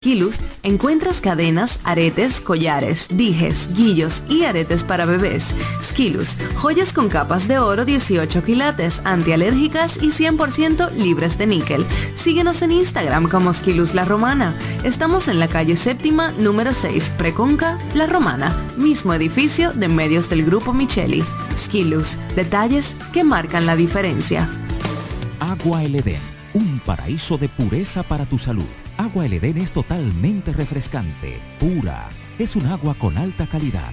Kilus encuentras cadenas, aretes, collares, dijes, guillos y aretes para bebés. Skilus, joyas con capas de oro 18 quilates, antialérgicas y 100% libres de níquel. Síguenos en Instagram como Skilus La Romana. Estamos en la calle séptima, número 6, Preconca, La Romana, mismo edificio de medios del Grupo Micheli. Skilus, detalles que marcan la diferencia. Agua Edén, un paraíso de pureza para tu salud Agua El es totalmente refrescante, pura. Es un agua con alta calidad,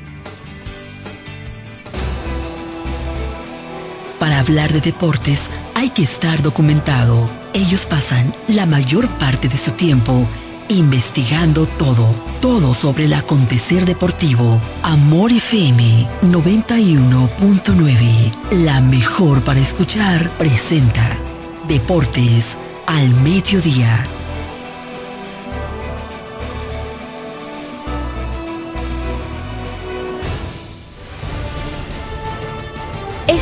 Para hablar de deportes hay que estar documentado. Ellos pasan la mayor parte de su tiempo investigando todo, todo sobre el acontecer deportivo. Amor FM 91.9, la mejor para escuchar, presenta Deportes al Mediodía.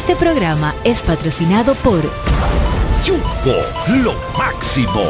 Este programa es patrocinado por Yuko, lo máximo.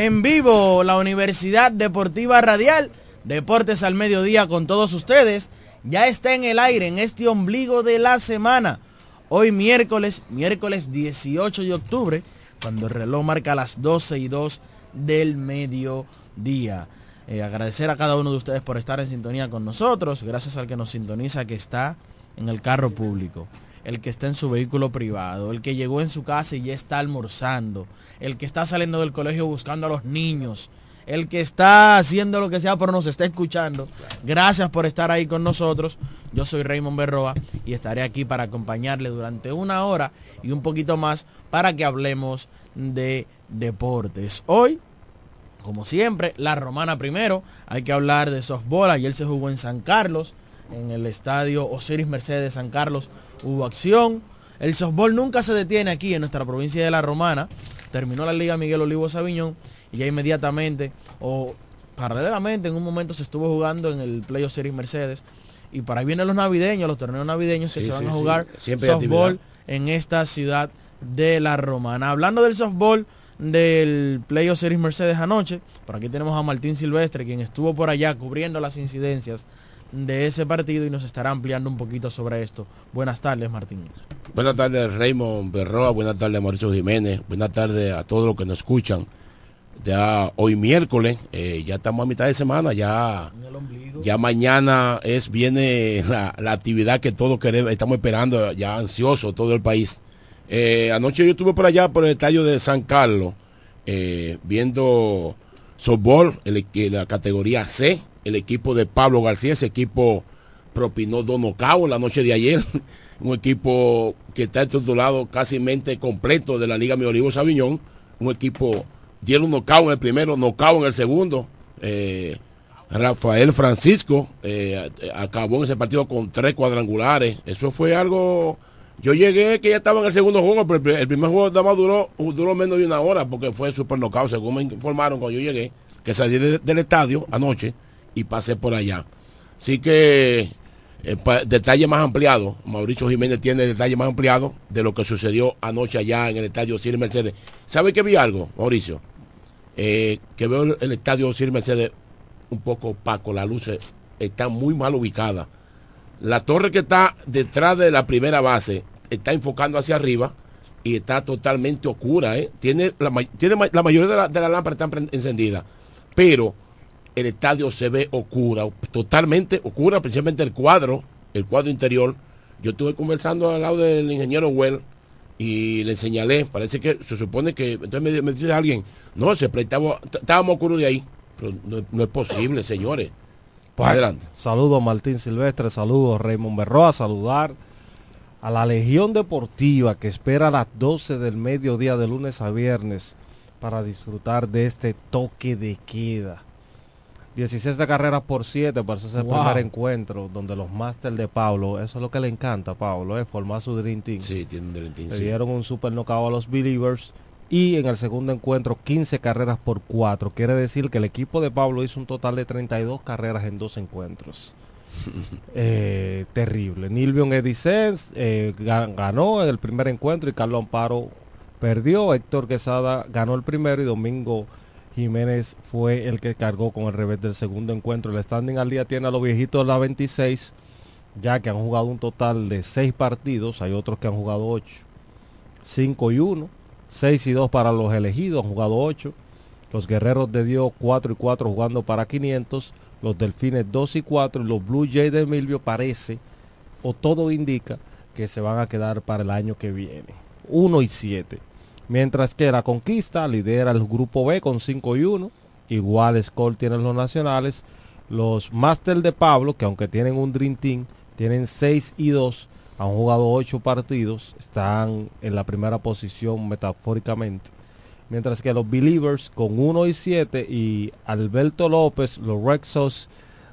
En vivo, la Universidad Deportiva Radial, Deportes al Mediodía con todos ustedes, ya está en el aire en este ombligo de la semana. Hoy miércoles, miércoles 18 de octubre, cuando el reloj marca las 12 y 2 del mediodía. Eh, agradecer a cada uno de ustedes por estar en sintonía con nosotros, gracias al que nos sintoniza que está en el carro público el que está en su vehículo privado, el que llegó en su casa y ya está almorzando, el que está saliendo del colegio buscando a los niños, el que está haciendo lo que sea pero nos está escuchando. Gracias por estar ahí con nosotros. Yo soy Raymond Berroa y estaré aquí para acompañarle durante una hora y un poquito más para que hablemos de deportes. Hoy, como siempre, la romana primero. Hay que hablar de softball. Ayer se jugó en San Carlos, en el estadio Osiris Mercedes de San Carlos hubo acción. El softball nunca se detiene aquí en nuestra provincia de La Romana. Terminó la Liga Miguel Olivo Sabiñón y ya inmediatamente o paralelamente en un momento se estuvo jugando en el Playo Series Mercedes. Y para ahí vienen los navideños, los torneos navideños que se van a jugar softball en esta ciudad de La Romana. Hablando del softball del Playo Series Mercedes anoche, por aquí tenemos a Martín Silvestre, quien estuvo por allá cubriendo las incidencias de ese partido y nos estará ampliando un poquito sobre esto. Buenas tardes, Martín. Buenas tardes, Raymond Berroa. Buenas tardes, Mauricio Jiménez. Buenas tardes a todos los que nos escuchan. Ya hoy miércoles, eh, ya estamos a mitad de semana, ya, ya mañana es viene la, actividad que todos queremos, estamos esperando, ya ansioso todo el país. Eh, anoche yo estuve por allá por el estadio de San Carlos, eh, viendo softball, en la categoría C, el equipo de Pablo García, ese equipo propinó dos nocaos la noche de ayer, un equipo que está titulado casi completo de la Liga Mi Olivo Sabiñón, un equipo dieron nocao en el primero, nocao en el segundo. Eh, Rafael Francisco eh, acabó en ese partido con tres cuadrangulares. Eso fue algo. Yo llegué que ya estaba en el segundo juego, pero el primer juego nada más duró, duró menos de una hora porque fue super nocao, según me informaron cuando yo llegué, que salí del estadio anoche y pasé por allá. Así que eh, detalle más ampliado, Mauricio Jiménez tiene detalle más ampliado de lo que sucedió anoche allá en el estadio Sir Mercedes. ¿Sabe que vi algo, Mauricio? Eh, que veo el estadio Sir Mercedes un poco opaco, las luces están muy mal ubicadas. La torre que está detrás de la primera base está enfocando hacia arriba y está totalmente oscura. ¿eh? Tiene, la, la mayoría de, la, las lámparas están encendidas, pero el estadio se ve oscura, totalmente oscura, principalmente el cuadro, el cuadro interior. Yo estuve conversando al lado del ingeniero Well y le señalé, parece que se supone que, entonces me, dice alguien, no, se prestaba, estábamos oscuros de ahí, pero no, es posible, señores. Pues adelante. Saludos Martín Silvestre, saludos Raymond Berroa, saludar a la Legión Deportiva que espera a las 12 del mediodía de lunes a viernes para disfrutar de este toque de queda 16 de carreras por 7 para ese primer encuentro donde los Masters de Pablo, eso es lo que le encanta a Pablo, es formar su Dream Team. Sí, tiene un Dream Team. Le dieron un super knockout a los Believers y en el segundo encuentro 15 carreras por 4. Quiere decir que el equipo de Pablo hizo un total de 32 carreras en dos encuentros. eh, terrible. Nilvion Edicens eh, ganó en el primer encuentro y Carlos Amparo perdió. Héctor Quesada ganó el primero y Domingo Jiménez fue el que cargó con el revés del segundo encuentro. El standing al día tiene a los viejitos la 26, ya que han jugado un total de 6 partidos. Hay otros que han jugado 8. 5 y 1. 6 y 2 para los elegidos, han jugado 8. Los guerreros de Dios 4 y 4 jugando para 500. Los delfines 2 y 4. Y los Blue Jays de Milvio parece, o todo indica, que se van a quedar para el año que viene. 1 y 7 mientras que la conquista lidera el grupo B con 5 y 1, igual score tienen los nacionales, los Masters de Pablo, que aunque tienen un Dream Team, tienen 6 y 2, han jugado 8 partidos, están en la primera posición metafóricamente. Mientras que los Believers con 1 y 7 y Alberto López, los Rexos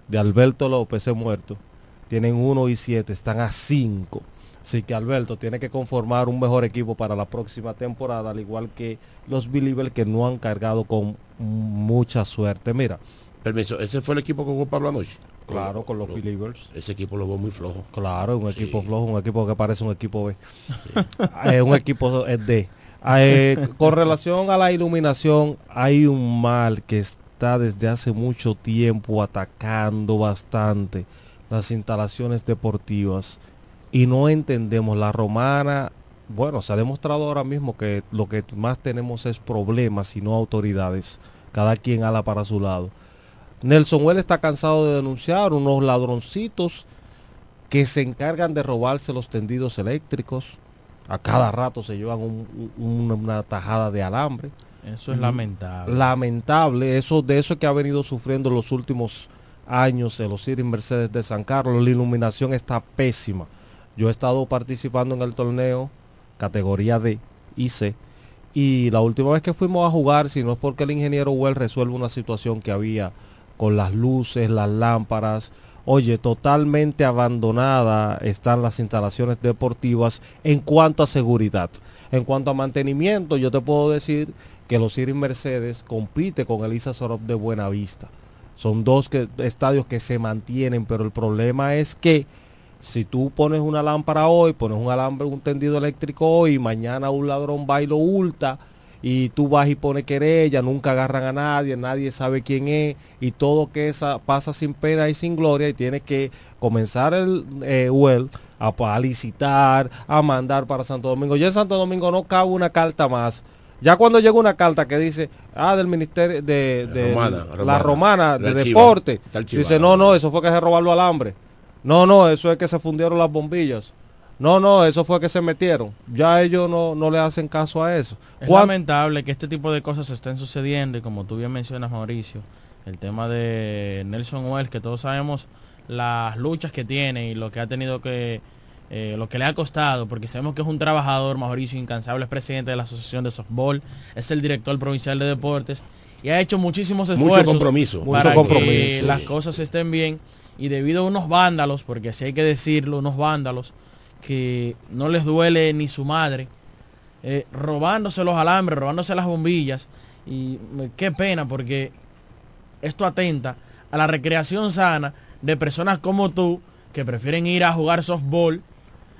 de Alberto López he muerto, tienen 1 y 7, están a 5. Así que Alberto tiene que conformar un mejor equipo para la próxima temporada, al igual que los Believers que no han cargado con mucha suerte. Mira. Permiso, ¿ese fue el equipo que jugó Pablo anoche? Claro, con los, Believers. Ese equipo lo veo muy flojo. Claro, un equipo flojo, un equipo que parece un equipo B. Eh, un equipo D. Eh, con relación a la iluminación, hay un mal que está desde hace mucho tiempo atacando bastante las instalaciones deportivas y no entendemos la romana. Bueno, se ha demostrado ahora mismo que lo que más tenemos es problemas y no autoridades. Cada quien ala para su lado. Nelson Well está cansado de denunciar unos ladroncitos que se encargan de robarse los tendidos eléctricos. A cada rato se llevan una tajada de alambre. Eso es lamentable. Lamentable. Eso, de eso que ha venido sufriendo los últimos años los City Mercedes de San Carlos. La iluminación está pésima. Yo he estado participando en el torneo categoría D y C. Y la última vez que fuimos a jugar, si no es porque el ingeniero Well resuelve una situación que había con las luces, las lámparas, oye, totalmente abandonada están las instalaciones deportivas en cuanto a seguridad. En cuanto a mantenimiento, yo te puedo decir que los Iris Mercedes compite con el Isa Sorop de Buenavista. Son dos estadios que se mantienen, pero el problema es que si tú pones una lámpara hoy, pones un alambre, un tendido eléctrico hoy, mañana un ladrón va y lo hurta, y tú vas y pones querella, nunca agarran a nadie, nadie sabe quién es, y todo que esa pasa sin pena y sin gloria, y tiene que comenzar el eh, well a, licitar, a mandar para Santo Domingo. Ya en Santo Domingo no cabe una carta más. Ya cuando llega una carta que dice, ah, del Ministerio de, la Romana, de Deporte, dice, no, no, eso fue que se robaron alambre. No, no, eso es que se fundieron las bombillas. No, no, eso fue que se metieron. Ya ellos no, no le hacen caso a eso. Es lamentable que este tipo de cosas estén sucediendo y como tú bien mencionas, Mauricio, el tema de Nelson Wells, que todos sabemos las luchas que tiene y lo que ha tenido que, eh, lo que le ha costado, porque sabemos que es un trabajador, Mauricio, incansable, es presidente de la Asociación de Softball, es el director provincial de deportes y ha hecho muchísimos esfuerzos Mucho compromiso. para que las cosas estén bien y debido a unos vándalos, porque así hay que decirlo, unos vándalos que no les duele ni su madre, eh, robándose los alambres, robándose las bombillas. Y qué pena porque esto atenta a la recreación sana de personas como tú que prefieren ir a jugar softball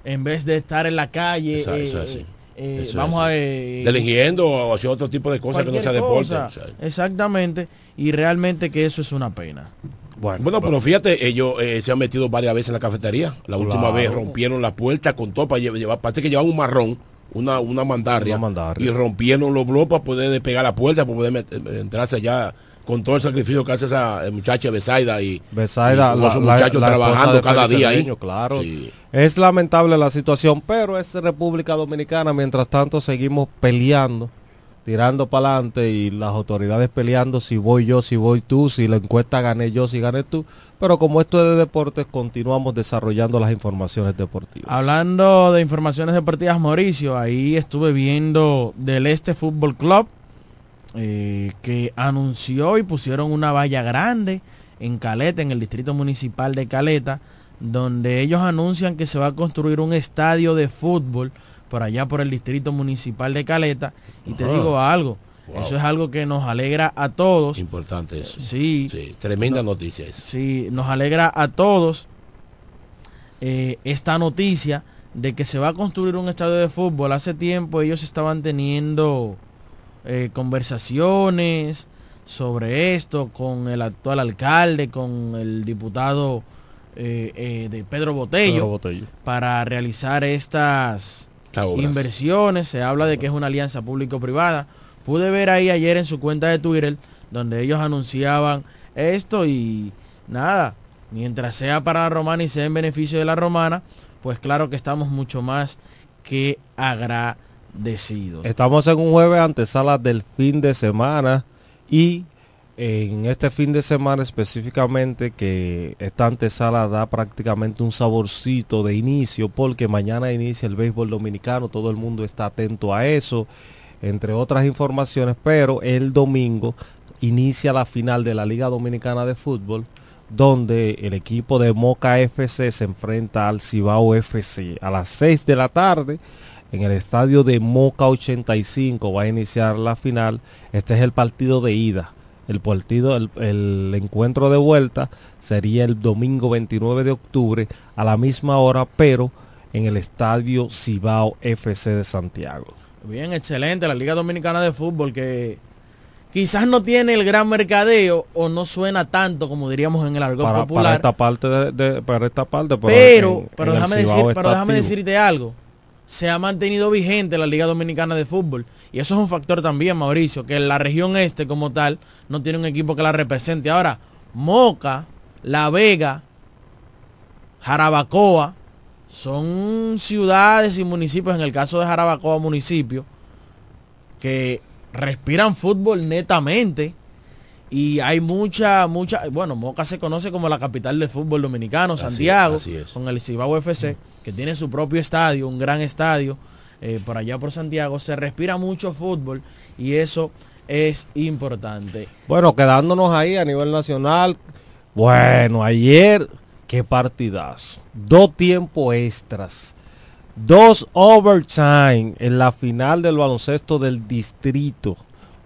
en vez de estar en la calle. Eso, eh, eh, vamos a deligiendo o haciendo otro tipo de cosas que no sea deporte. Exactamente, y realmente que eso es una pena. Bueno, bueno pero fíjate, ellos eh, se han metido varias veces en la cafetería. La última vez rompieron la puerta con topa, llevar, parece que llevaban un marrón, una, una mandarria, y rompieron los bloques para poder despegar la puerta, para poder entrarse allá con todo el sacrificio que hace esa eh, muchacha Besaida y, Besaida, los muchachos trabajando cada día ahí. Claro. Es lamentable la situación, pero es República Dominicana. Mientras tanto, seguimos peleando, tirando para adelante y las autoridades peleando si voy yo, si voy tú, si la encuesta gané yo, si gané tú. Pero como esto es de deportes, continuamos desarrollando las informaciones deportivas. Hablando de informaciones deportivas, Mauricio, ahí estuve viendo del Este Fútbol Club eh, que anunció y pusieron una valla grande en Caleta, en el distrito municipal de Caleta, donde ellos anuncian que se va a construir un estadio de fútbol por allá por el distrito municipal de Caleta. Y te digo algo, Eso es algo que nos alegra a todos. Importante eso. Sí. tremenda noticia eso. Sí, nos alegra a todos eh, esta noticia de que se va a construir un estadio de fútbol. Hace tiempo ellos estaban teniendo eh, conversaciones sobre esto con el actual alcalde, con el diputado eh, eh, de Pedro Botello, para realizar estas inversiones. Se habla de que es una alianza público-privada. Pude ver ahí ayer en su cuenta de Twitter donde ellos anunciaban esto y nada, mientras sea para la romana y sea en beneficio de la romana, pues claro que estamos mucho más que agradecidos Estamos en un jueves antesala del fin de semana y en este fin de semana específicamente que esta antesala da prácticamente un saborcito de inicio porque mañana inicia el béisbol dominicano, todo el mundo está atento a eso, entre otras informaciones, pero el domingo inicia la final de la Liga Dominicana de Fútbol donde el equipo de Moca FC se enfrenta al Cibao FC a las 6 de la tarde en el estadio de Moca 85 va a iniciar la final. Este es el partido de ida. El partido, el, encuentro de vuelta sería el domingo 29 de octubre a la misma hora, pero en el estadio Cibao FC de Santiago. Bien, excelente. La Liga Dominicana de Fútbol que quizás no tiene el gran mercadeo o no suena tanto como diríamos en el argot popular. Para esta parte, de, para esta parte pero, pero, déjame, decir, pero déjame decirte algo se ha mantenido vigente la Liga Dominicana de Fútbol. Y eso es un factor también, Mauricio, que la región este como tal no tiene un equipo que la represente. Ahora, Moca, La Vega, Jarabacoa, son ciudades y municipios, en el caso de Jarabacoa municipio, que respiran fútbol netamente. Y hay mucha, mucha, bueno, Moca se conoce como la capital del fútbol dominicano, Santiago, con el Cibao FC que tiene su propio estadio, un gran estadio, eh, por allá por Santiago, se respira mucho fútbol y eso es importante. Bueno, quedándonos ahí a nivel nacional, bueno, ayer, qué partidazo. Dos tiempos extras. Dos overtime en la final del baloncesto del distrito.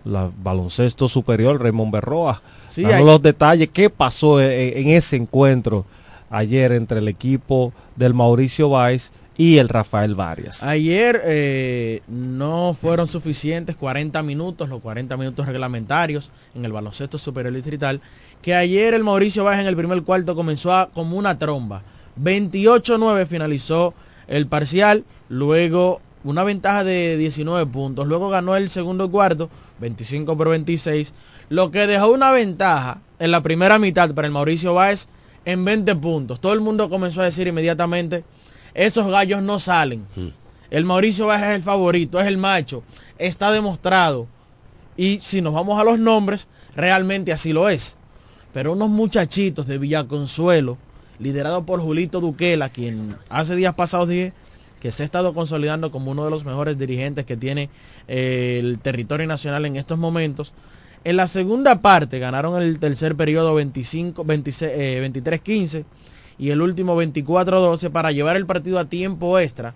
La baloncesto superior, Raymond Berroa. Sí, los detalles, qué pasó en, en ese encuentro ayer entre el equipo del Mauricio Valls y el Rafael Varias. Ayer eh, no fueron suficientes 40 minutos, los 40 minutos reglamentarios en el baloncesto superior distrital, que ayer el Mauricio Valls en el primer cuarto comenzó a, como una tromba. 28-9 finalizó el parcial, luego una ventaja de 19 puntos, luego ganó el segundo cuarto, 25 por 26, lo que dejó una ventaja en la primera mitad para el Mauricio Báez en 20 puntos. Todo el mundo comenzó a decir inmediatamente, esos gallos no salen. Hmm. El Mauricio Baja es el favorito, es el macho, está demostrado. Y si nos vamos a los nombres, realmente así lo es. Pero unos muchachitos de Villaconsuelo, liderados por Julito Duquela, quien hace días pasados dije que se ha estado consolidando como uno de los mejores dirigentes que tiene eh, el territorio nacional en estos momentos, en la segunda parte ganaron el tercer periodo 25, 23-15 eh, y el último 24-12 para llevar el partido a tiempo extra,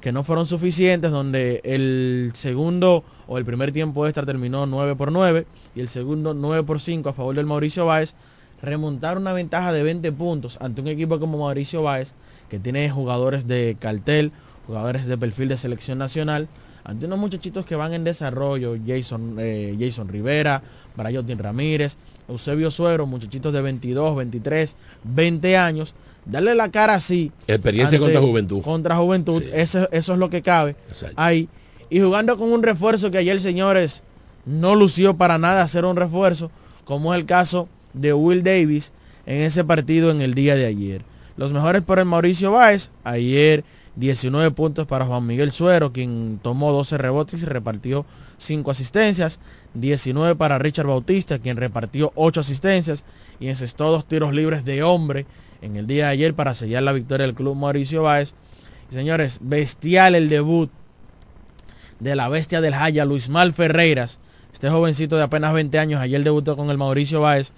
que no fueron suficientes, donde el segundo o el primer tiempo extra terminó 9 por 9 y el segundo 9 por 5 a favor del Mauricio Báez, remontar una ventaja de 20 puntos ante un equipo como Mauricio Báez, que tiene jugadores de cartel, jugadores de perfil de selección nacional, ante unos muchachitos que van en desarrollo, Jason, eh, Jason Rivera, Brayotin Ramírez, Eusebio Suero, muchachitos de 22, 23, 20 años, darle la cara así. Experiencia ante- contra juventud. Contra juventud, Sí. eso, eso es lo que cabe Exacto. ahí. Y jugando con un refuerzo que ayer, señores, no lució para nada hacer un refuerzo, como es el caso de Will Davis en ese partido en el día de ayer. Los mejores por el Mauricio Báez, ayer 19 puntos para Juan Miguel Suero, quien tomó 12 rebotes y repartió 5 asistencias, 19 para Richard Bautista, quien repartió 8 asistencias y encestó dos tiros libres de hombre en el día de ayer para sellar la victoria del club Mauricio Báez. Señores, bestial el debut de la bestia del Jaya, Luis Mal Ferreiras. Este jovencito de apenas 20 años ayer debutó con el Mauricio Báez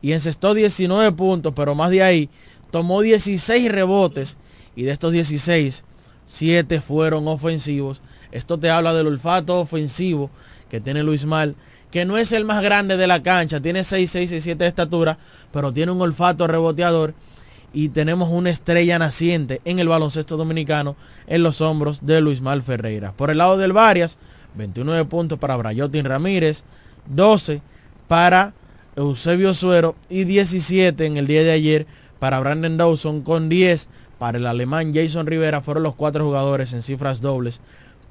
y encestó 19 puntos, pero más de ahí tomó 16 rebotes y de estos 16, 7 fueron ofensivos. Esto te habla del olfato ofensivo que tiene Luis Mal, que no es el más grande de la cancha, tiene 6, 6, 6, 7 de estatura, pero tiene un olfato reboteador y tenemos una estrella naciente en el baloncesto dominicano en los hombros de Luis Mal Ferreira. Por el lado del Varias, 29 puntos para Brayotin Ramírez, 12 para Eusebio Suero y 17 en el día de ayer para Brandon Dawson con 10 para el alemán Jason Rivera. Fueron los cuatro jugadores en cifras dobles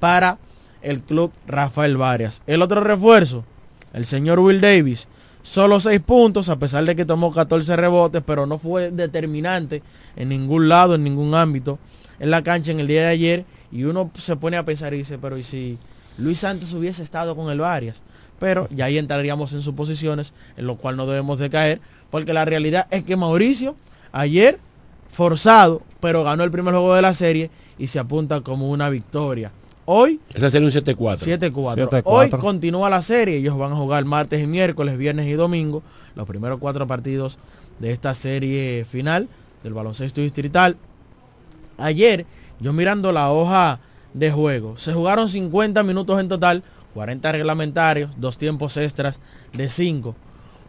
para el club Rafael Varias. El otro refuerzo, el señor Will Davis, solo 6 puntos a pesar de que tomó 14 rebotes, pero no fue determinante en ningún lado, en ningún ámbito en la cancha en el día de ayer. Y uno se pone a pensar y dice, pero ¿y si Luis Santos hubiese estado con el Varias? Pero ya ahí entraríamos en suposiciones, en lo cual no debemos de caer, porque la realidad es que Mauricio ayer forzado, pero ganó el primer juego de la serie y se apunta como una victoria. Hoy Esa sería un 7-4. 7-4. 7-4. Hoy continúa la serie. Ellos van a jugar martes y miércoles, viernes y domingo. Los primeros cuatro partidos de esta serie final del baloncesto distrital. Ayer, yo mirando la hoja de juego, se jugaron 50 minutos en total, 40 reglamentarios, dos tiempos extras de 5.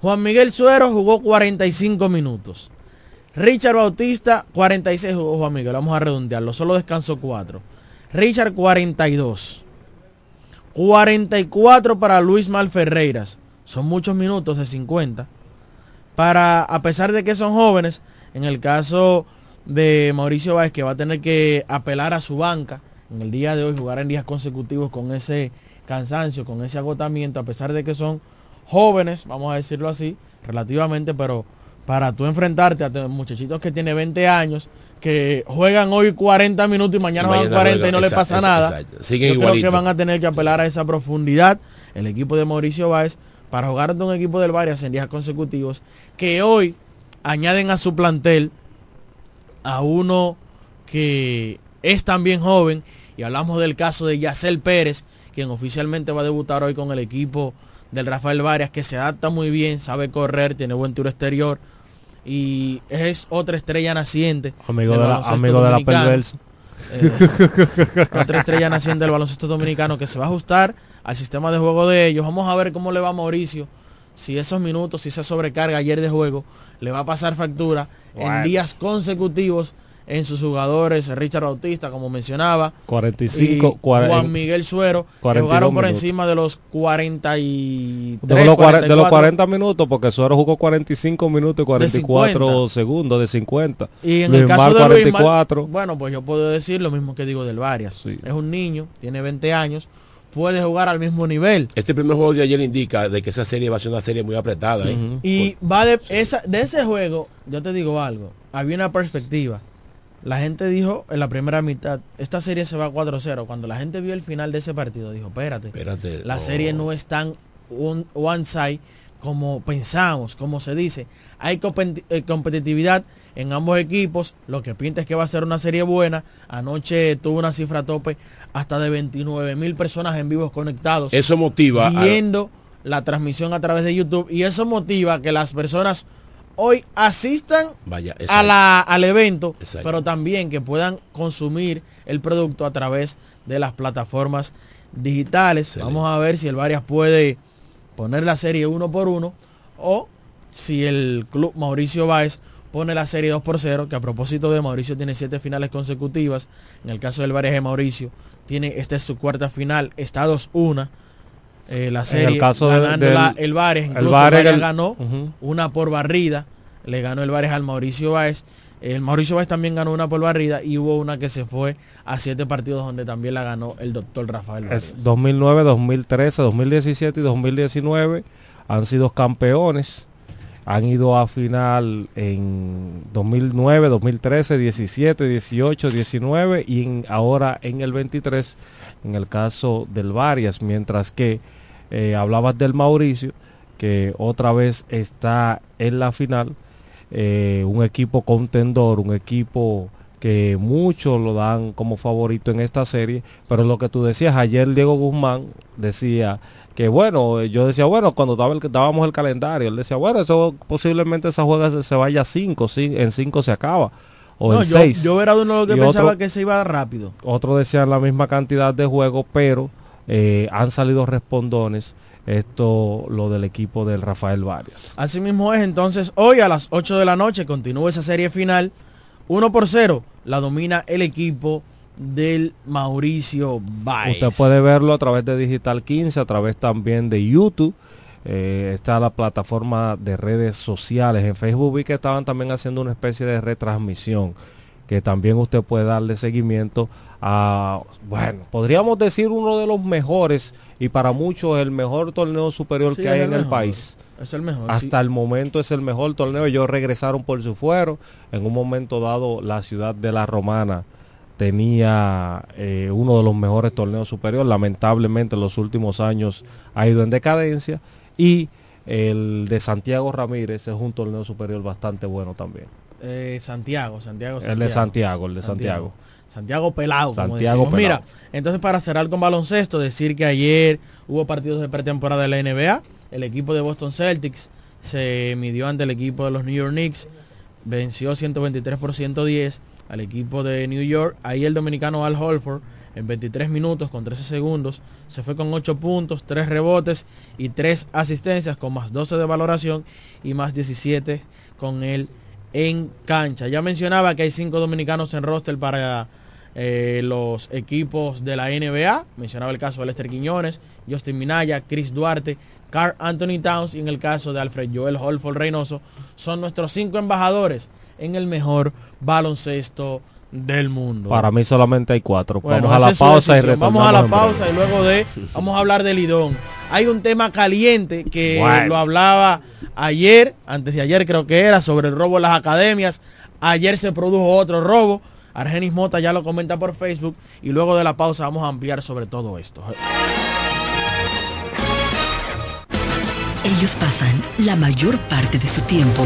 Juan Miguel Suero jugó 45 minutos. Richard Bautista, 46 jugó Juan Miguel, vamos a redondearlo, solo descansó 4. Richard 42. 44 para Luis Mal Ferreiras. Son muchos minutos de 50. Para, a pesar de que son jóvenes, en el caso de Mauricio Báez, que va a tener que apelar a su banca en el día de hoy, jugar en días consecutivos con ese cansancio, con ese agotamiento, a pesar de que son jóvenes, vamos a decirlo así, relativamente, pero para tú enfrentarte a muchachitos que tienen 20 años, que juegan hoy 40 minutos y mañana, Y van mañana 40 y no le exacto, pasa nada. exacto. Siguen Yo creo que van a tener que apelar a esa profundidad el equipo de Mauricio Báez para jugar ante un equipo del Varias en días consecutivos que hoy añaden a su plantel a uno que es también joven y hablamos del caso de Yacel Pérez quien oficialmente va a debutar hoy con el equipo del Rafael Varias que se adapta muy bien, sabe correr, tiene buen tiro exterior y es otra estrella naciente Amigo de la, amigo de la perversa. Eh, otra estrella naciente del baloncesto dominicano que se va a ajustar al sistema de juego de ellos. Vamos a ver cómo le va a Mauricio. Si esos minutos, si esa sobrecarga ayer de juego le va a pasar factura en días consecutivos en sus jugadores, Richard Bautista, como mencionaba, 45, y 40, Juan Miguel Suero, que 42 jugaron por minutos. encima de los 43, de, los, de los 44. 40 minutos, porque Suero jugó 45 minutos y 44 50. segundos de 50. Y en Luis el caso Mar, de Luis Mar- 44. bueno, pues yo puedo decir lo mismo que digo del Varias. Sí. Es un niño, tiene 20 años, puede jugar al mismo nivel. Este primer juego de ayer indica de que esa serie va a ser una serie muy apretada. ¿eh? Y va de esa de ese juego, yo te digo algo, había una perspectiva. La gente dijo en la primera mitad, esta serie se va a 4-0. Cuando la gente vio el final de ese partido, dijo, espérate, Espérate. la serie no es tan un one side como pensamos, como se dice. Hay eh, competitividad en ambos equipos, lo que pinta es que va a ser una serie buena. Anoche tuvo una cifra tope hasta de 29 mil personas en vivos conectados Eso motiva. a- viendo la transmisión a través de YouTube y eso motiva que las personas hoy asistan vaya, a la, al evento, Exacto. pero también que puedan consumir el producto a través de las plataformas digitales. Excelente. Vamos a ver si el Varias puede poner la serie uno por uno o si el club Mauricio Báez pone la serie 2 por 0, que a propósito de Mauricio tiene siete finales consecutivas. En el caso del Vares de Mauricio, tiene, esta es su cuarta final, está 2-1. Eh, la serie el caso ganando del- la- el Vares, incluso el Vares, Vares el- ganó una por barrida, le ganó el Vares al Mauricio Báez. El Mauricio Báez también ganó una por barrida y hubo una que se fue a siete partidos donde también la ganó el doctor Rafael. Es 2009, 2013, 2017 y 2019 han sido campeones. Han ido a final en 2009, 2013, 17, 18, 19 y en- ahora en el 23 en el caso del Varias, mientras que eh, hablabas del Mauricio, que otra vez está en la final, eh, un equipo contendor, un equipo que muchos lo dan como favorito en esta serie, pero lo que tú decías ayer Diego Guzmán decía que bueno, yo decía bueno cuando dábamos el calendario, él decía bueno eso posiblemente esa juega se, se vaya a 5, en 5 se acaba o No, en yo, 6. yo era uno de los que Y pensaba otro- que se iba rápido. Otros decían la misma cantidad de juegos, pero eh, han salido respondones. Esto lo del equipo del Rafael Varias. Así mismo es, entonces hoy a las 8 de la noche continúa esa serie final. 1 por 0 la domina el equipo del Mauricio Baez. Usted puede verlo a través de Digital 15, a través también de YouTube. Eh, está la plataforma de redes sociales. En Facebook vi que estaban también haciendo una especie de retransmisión que también usted puede darle seguimiento a, bueno, podríamos decir uno de los mejores y para muchos el mejor torneo superior Sí, que hay en el país. Es el mejor. Hasta sí. el momento es el mejor torneo. Ellos regresaron por su fuero. En un momento dado, la ciudad de La Romana tenía eh, uno de los mejores torneos superiores. Lamentablemente, en los últimos años ha ido en decadencia. Y el de Santiago Ramírez es un torneo superior bastante bueno también. Eh, Santiago, Santiago, El de Santiago, el de Santiago. Santiago pelado, como Santiago. Mira, pelado. entonces para cerrar con baloncesto, decir que ayer hubo partidos de pretemporada de la NBA. El equipo de Boston Celtics se midió ante el equipo de los New York Knicks. Venció 123 por 110 al equipo de New York. Ahí el dominicano Al Holford en 23 minutos con 13 segundos se fue con 8 puntos, 3 rebotes y 3 asistencias con más 12 de valoración y más 17 con él en cancha. Ya mencionaba que hay 5 dominicanos en roster para eh, los equipos de la NBA. Mencionaba el caso de Lester Quiñones, Justin Minaya, Chris Duarte, Carl Anthony Towns y en el caso de Alfred Joel Holford Reynoso son nuestros cinco embajadores en el mejor baloncesto del mundo. Para mí solamente hay cuatro. Bueno, vamos a la pausa y Vamos a la pausa y luego de vamos a hablar del Lidón. Hay un tema caliente que Bueno. lo hablaba ayer, antes de ayer creo que era, sobre el robo en las academias. Ayer se produjo otro robo. Argenis Mota ya lo comenta por Facebook y luego de la pausa vamos a ampliar sobre todo esto. Ellos pasan la mayor parte de su tiempo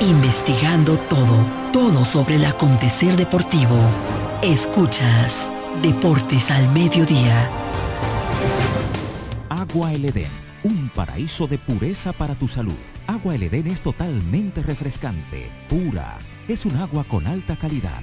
investigando todo, todo sobre el acontecer deportivo. Escuchas Deportes al Mediodía. Agua El Edén, un paraíso de pureza para tu salud. Agua El Edén es totalmente refrescante, pura. Es un agua con alta calidad,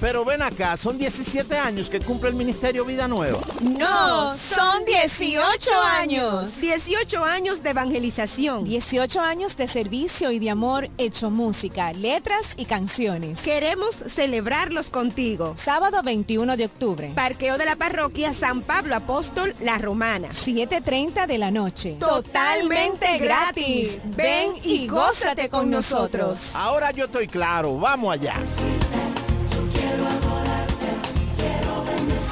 Pero ven acá, son 17 años que cumple el Ministerio Vida Nueva. No, son 18 años. 18 años de evangelización. 18 años de servicio y de amor hecho música, letras y canciones. Queremos celebrarlos contigo. Sábado 21 de octubre. Parqueo de la parroquia San Pablo Apóstol La Romana. 7.30 de la noche. Totalmente gratis. Ven y gózate con nosotros. Ahora yo estoy claro, vamos allá.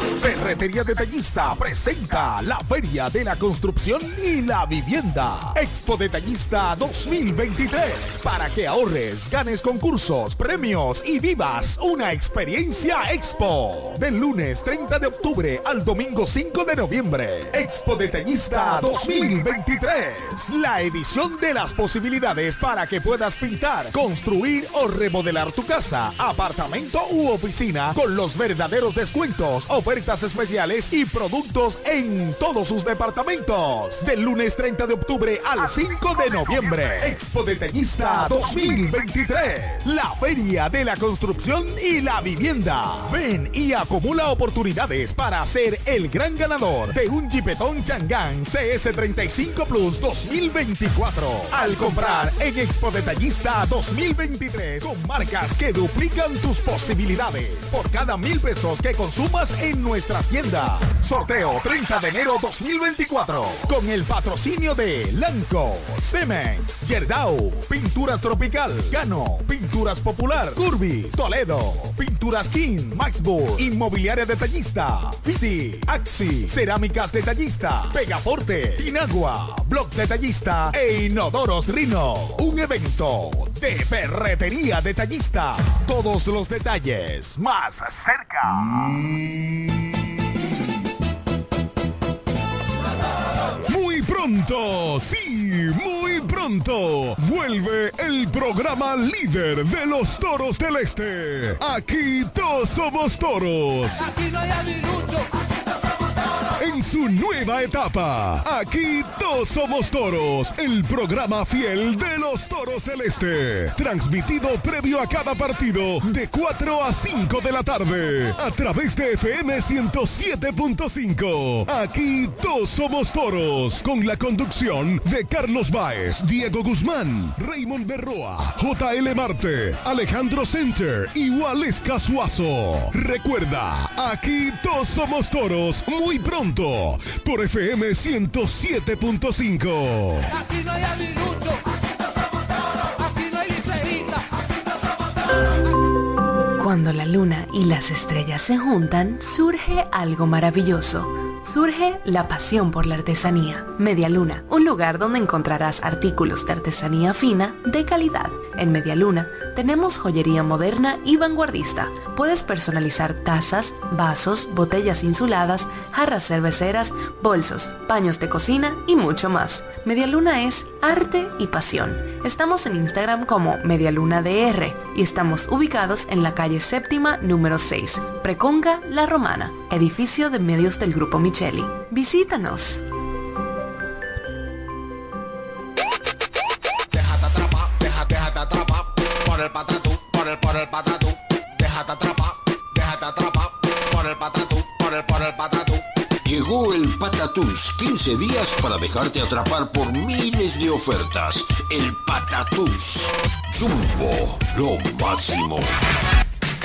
Ferretería Detallista presenta la Feria de la Construcción y la Vivienda. Expo Detallista 2023. Para que ahorres, ganes concursos, premios y vivas una experiencia Expo. Del lunes 30 de octubre al domingo 5 de noviembre. Expo Detallista 2023. La edición de las posibilidades para que puedas pintar, construir o remodelar tu casa, apartamento u oficina con los verdaderos descuentos, ofertas especiales y productos en todos sus departamentos. Del lunes 30 de octubre al 5 de noviembre. Expo Detallista 2023. La feria de la construcción y la vivienda. Ven y acumula oportunidades para ser el gran ganador de un Jeepetón Changán CS35 Plus 2024. Al comprar en Expo Detallista 2023 con marcas que duplican tus posibilidades. Por cada mil pesos que consumas en nuestras tiendas. Sorteo 30 de enero 2024. Con el patrocinio de Lanco, Cemex, Yerdau, Pinturas Tropical, Gano, Pinturas Popular, Curvi, Toledo, Pinturas King, Maxburg, Inmobiliaria Detallista, Fiti, Axi, Cerámicas Detallista, Pegaforte, Inagua, Blog Detallista e Inodoros Rino. Un evento de ferretería detallista. Todos los detalles más cerca. Pronto, sí, muy pronto, vuelve el programa líder de los toros del este. Aquí todos somos toros. Aquí no hay. En su nueva etapa, aquí todos somos toros, el programa fiel de los toros del este. Transmitido previo a cada partido de 4 a 5 de la tarde a través de FM 107.5. Aquí todos somos toros con la conducción de Carlos Baez, Diego Guzmán, Raymond Berroa, JL Marte, Alejandro Center y Waleska Suazo. Recuerda, aquí todos somos toros muy pronto por FM 107.5. Aquí no hay aguilucho. Aquí no hay liceíta. Cuando la luna y las estrellas se juntan, surge algo maravilloso. Surge la pasión por la artesanía. Media Luna, un lugar donde encontrarás artículos de artesanía fina de calidad. En Media Luna tenemos joyería moderna y vanguardista. Puedes personalizar tazas, vasos, botellas insuladas, jarras cerveceras, bolsos, paños de cocina y mucho más. Media Luna es arte y pasión. Estamos en Instagram como Medialuna DR y estamos ubicados en la calle séptima número 6, Preconga La Romana, edificio de medios del Grupo Micheli. Visítanos. Déjate atrapar, déjate, déjate atrapar por el patatú, por el, por el patatú. Déjate atrapar, déjate atrapar por el patatú, por el, por el patatú. Llegó el Patatús, 15 días para dejarte atrapar por miles de ofertas. El Patatús. Jumbo, lo máximo.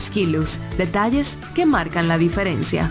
Skilus, detalles que marcan la diferencia.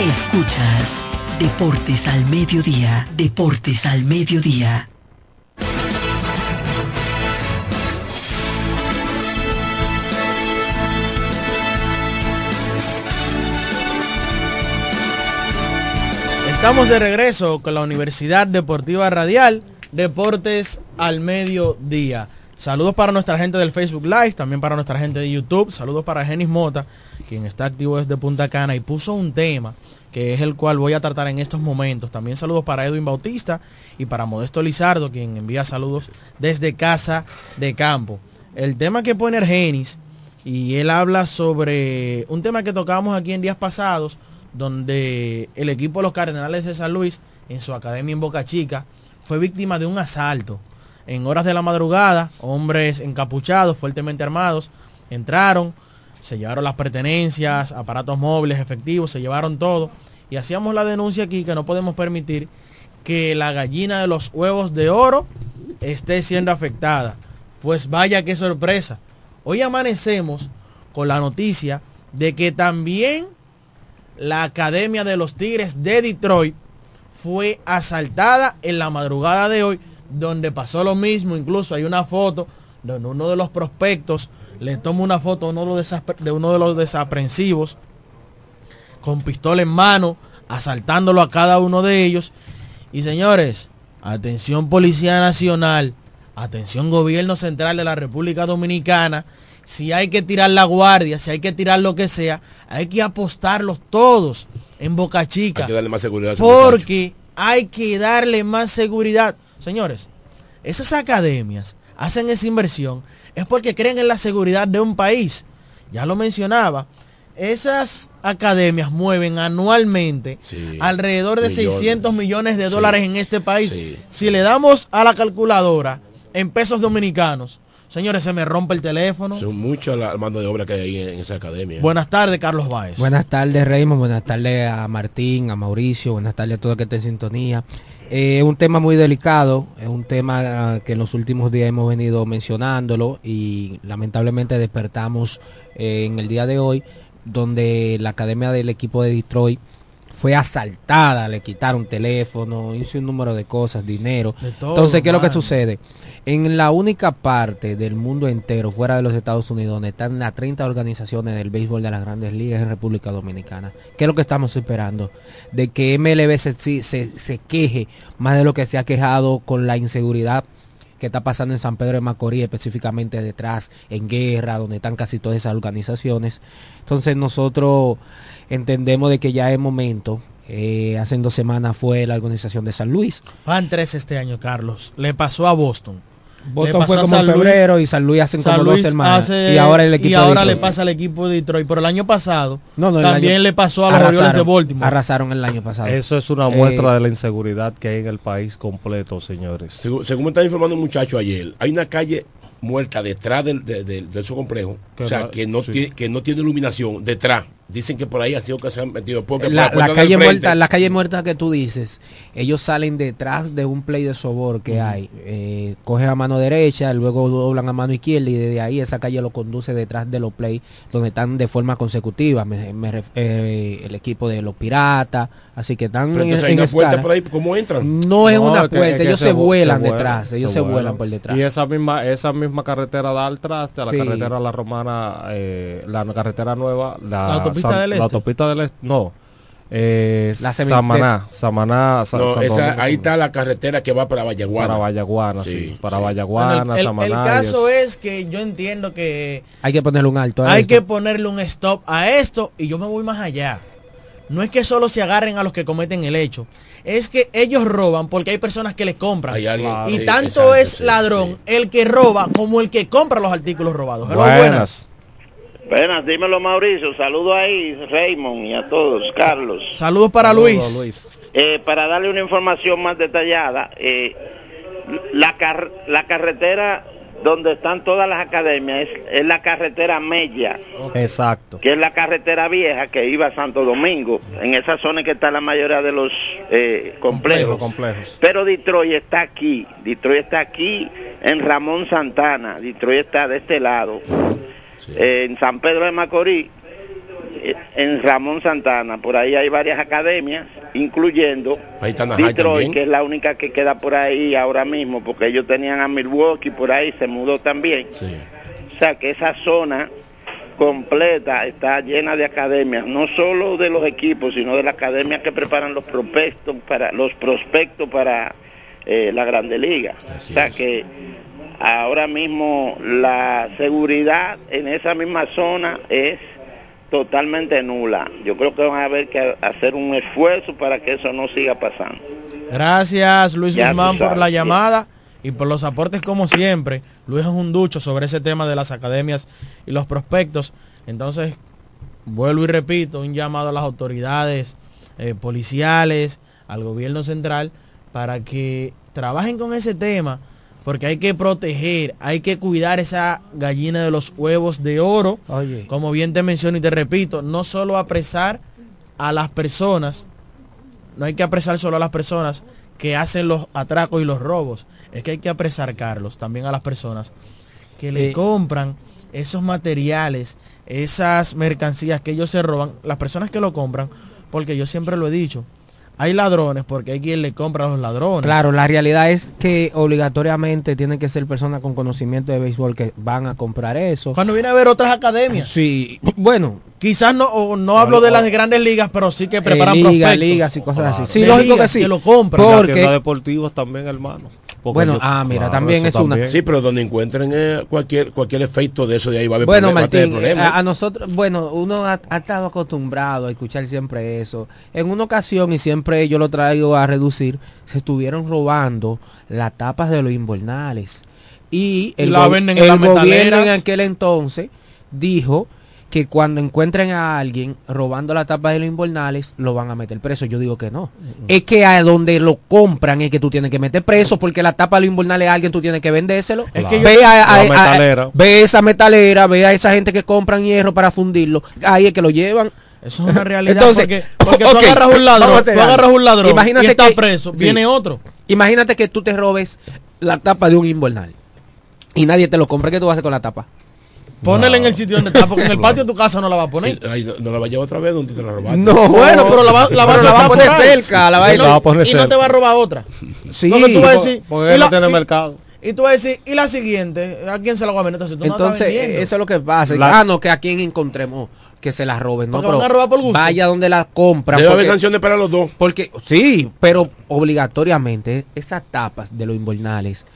Escuchas Deportes al Mediodía, Deportes al Mediodía. Estamos de regreso con la Universidad Deportiva Radial, Deportes al Mediodía. Saludos para nuestra gente del Facebook Live, también para nuestra gente de YouTube. Saludos para Genis Mota, quien está activo desde Punta Cana y puso un tema que es el cual voy a tratar en estos momentos. También saludos para Edwin Bautista y para Modesto Lizardo, quien envía saludos desde Casa de Campo. El tema que pone Argenis, y él habla sobre un tema que tocábamos aquí en días pasados, donde el equipo de los Cardenales de San Luis, en su academia en Boca Chica, fue víctima de un asalto. En horas de la madrugada, hombres encapuchados, fuertemente armados, entraron, se llevaron las pertenencias, aparatos móviles, efectivos, se llevaron todo. Y hacíamos la denuncia aquí que no podemos permitir que la gallina de los huevos de oro esté siendo afectada. Pues vaya qué sorpresa. Hoy amanecemos con la noticia de que también la Academia de los Tigres de Detroit fue asaltada en la madrugada de hoy, donde pasó lo mismo. Incluso hay una foto donde uno de los prospectos le toma una foto a uno de, uno de los desaprensivos con pistola en mano, asaltándolo a cada uno de ellos. Y señores, atención Policía Nacional, atención Gobierno Central de la República Dominicana, si hay que tirar la guardia, si hay que tirar lo que sea, hay que apostarlos todos en Boca Chica. Hay que darle más seguridad. porque hay que darle más seguridad. Señores, esas academias hacen esa inversión es porque creen en la seguridad de un país. Ya lo mencionaba. Esas academias mueven anualmente alrededor de 600 millones de dólares en este país. Si le damos a la calculadora en pesos dominicanos, Señores, se me rompe el teléfono. Son muchas las mano de obra que hay ahí en, esa academia. Buenas tardes, Carlos Báez. Buenas tardes, Raymond. Buenas tardes a Martín, a Mauricio. Buenas tardes a todo el que esté en sintonía. Eh, es un tema muy delicado, es un tema que en los últimos días hemos venido mencionándolo y lamentablemente despertamos eh, en el día de hoy, donde la academia del equipo de Detroit fue asaltada, le quitaron teléfono, hizo un número de cosas, dinero. Entonces, ¿qué es lo que sucede? En la única parte del mundo entero, fuera de los Estados Unidos, donde están las 30 organizaciones del béisbol de las grandes ligas en República Dominicana, ¿qué es lo que estamos esperando? De que MLB se, se queje más de lo que se ha quejado con la inseguridad que está pasando en San Pedro de Macorís, específicamente detrás, en guerra, donde están casi todas esas organizaciones. Entonces nosotros entendemos de que ya es momento. Eh, hace dos semanas fue la organización de San Luis. Van tres este año, Carlos. Le pasó a Boston. Boston fue como en febrero y San Luis hacen como dos semanas. y ahora el equipo y ahora le pasa al equipo de Detroit. Pero el año pasado también le pasó a los Orioles de Baltimore. Arrasaron el año pasado. Eso es una muestra eh, de la inseguridad que hay en el país completo, señores. Según, según me está informando un muchacho ayer, hay una calle muerta detrás del, de, su complejo, o sea, que no, tiene, que no tiene iluminación detrás. Dicen que por ahí ha sido que se han metido. Porque la, calle muerta, la calle muerta que tú dices, ellos salen detrás de un play de sobor que hay. Eh, cogen a mano derecha, luego doblan a mano izquierda y desde ahí esa calle lo conduce detrás de los play donde están de forma consecutiva. Eh, el equipo de los piratas, así que están Pero en, hay una puerta por ahí, ¿cómo entran? No es una puerta, ellos se, vuelan detrás, ellos se, vuelan. por detrás. Y esa misma esa misma carretera da al traste, a la carretera La Romana, eh, la carretera nueva, la este. La autopista del Este. No. Eh, la Samaná, Samaná, ahí está la carretera que va para Vallaguana. Para Vallaguana, sí. para Vallaguana, el, El, caso es que yo entiendo que hay que ponerle un alto. hay que ponerle un stop a esto y yo me voy más allá. No es que solo se agarren a los que cometen el hecho. Es que ellos roban porque hay personas que les compran. y tanto es ladrón el que roba como el que compra los artículos robados. buenas. Buenas, dímelo Mauricio, saludo ahí Raymond y a todos, Carlos. Saludos para Luis. Eh, para darle una información más detallada, eh, la, la carretera donde están todas las academias es, la carretera Mella. Exacto. Que es la carretera vieja que iba a Santo Domingo. En esa zona que está la mayoría de los eh, complejos. complejos. Pero Detroit está aquí. Detroit está aquí en Ramón Santana. Detroit está de este lado en San Pedro de Macorís, en Ramón Santana, por ahí hay varias academias, incluyendo Detroit, que es la única que queda por ahí ahora mismo, porque ellos tenían a Milwaukee por ahí, se mudó también. O sea que esa zona completa está llena de academias, no solo de los equipos, sino de las academias que preparan los prospectos para los prospectos para eh, la Grande Liga. o sea que ahora mismo la seguridad en esa misma zona es totalmente nula. Yo creo que van a haber que hacer un esfuerzo para que eso no siga pasando. Gracias Luis Ya Guzmán por la sí. llamada y por los aportes como siempre. Luis es un ducho sobre ese tema de las academias y los prospectos. Entonces, vuelvo y repito, un llamado a las autoridades eh, policiales, al gobierno central, para que trabajen con ese tema, porque hay que proteger, hay que cuidar esa gallina de los huevos de oro. Oye. Como bien te menciono y te repito, no solo apresar a las personas, no hay que apresar solo a las personas que hacen los atracos y los robos. Es que hay que apresar, Carlos, también a las personas que le Eh. compran esos materiales, esas mercancías que ellos se roban, las personas que lo compran, porque yo siempre lo he dicho, hay ladrones porque hay quien le compra a los ladrones. Claro, la realidad es que obligatoriamente tienen que ser personas con conocimiento de béisbol que van a comprar eso. Cuando viene a ver otras academias. Sí, bueno. Quizás no, o no hablo de las grandes ligas, pero sí que preparan ligas, prospectos. ligas y cosas así. Sí, De lógico que sí. Que lo compran. Porque... Tiendas deportivas también, hermano. Porque Bueno, yo- ah, mira, claro, también eso es una- también. Sí, pero donde encuentren eh, cualquier cualquier efecto de eso de ahí va a haber Bueno, problema, va a tener Martín, problema. a, a nosotros, bueno, uno ha, ha estado acostumbrado a escuchar siempre eso. En una ocasión, y siempre yo lo traigo a reducir, se estuvieron robando las tapas de los invernales. Y el, La go- venden en el las gobierno en aquel entonces dijo que cuando encuentren a alguien robando la tapa de los invernales, lo van a meter preso. Yo digo que no. Es que a donde lo compran es que tú tienes que meter preso, porque la tapa de los invernales a alguien tú tienes que vendérselo. Es que yo- ve, a, a- a- ve esa metalera, ve a esa gente que compran hierro para fundirlo. Ahí es que lo llevan. Eso es una realidad. Entonces, porque, porque tú agarras un ladrón, tú agarras un ladrón Imagínate y está que- preso, sí. viene otro. Imagínate que tú te robes la tapa de un invernal y nadie te lo compra. ¿Qué tú vas a hacer con la tapa? Ponela en el sitio donde está, porque en el patio de tu casa no la va a poner. Ay, no, no la va a llevar otra vez donde te la robaste. No. Bueno, pero la va, la va, Pero la va a poner cerca, la va a Y no- la va a poner Y no te va a robar otra. Sí, Porque tú vas a decir, porque no la- tiene y- mercado. Y tú vas a decir, ¿y la siguiente? ¿A quién se la va a vender? Entonces, Entonces, eso es lo que pasa. La- Ah, no, que a quien encontremos que se la roben. No, pero van a robar por gusto. vaya donde la compran. Debe haber porque- sanciones para los dos. Porque sí, pero obligatoriamente esas tapas de los invernales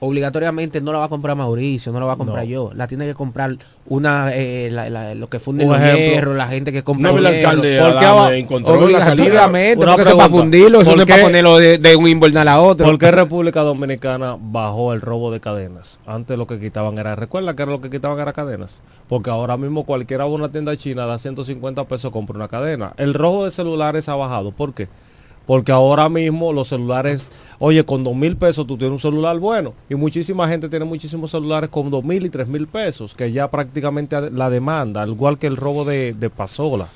obligatoriamente no la va a comprar Mauricio, no la va a comprar No. yo, la tiene que comprar una eh, la- la- lo que funden Un los hierros, la gente que compra No, el alcalde ¿Por qué Adame va- encontró la salida. Obligatoriamente, Una porque eso es para fundirlo, eso ¿Por no es para ponerlo de, de un invernal a otro. ¿Por qué República Dominicana bajó el robo de cadenas? Antes lo que quitaban era, recuerda que era lo que quitaban era cadenas. Porque ahora mismo cualquiera va a una tienda china, da 150 pesos, compra una cadena. El robo de celulares ha bajado. ¿Por qué? Porque ahora mismo los celulares, oye, con dos mil pesos tú tienes un celular bueno. Y muchísima gente tiene muchísimos celulares con dos mil y tres mil pesos, que ya prácticamente la demanda, al igual que el robo de, de pasola.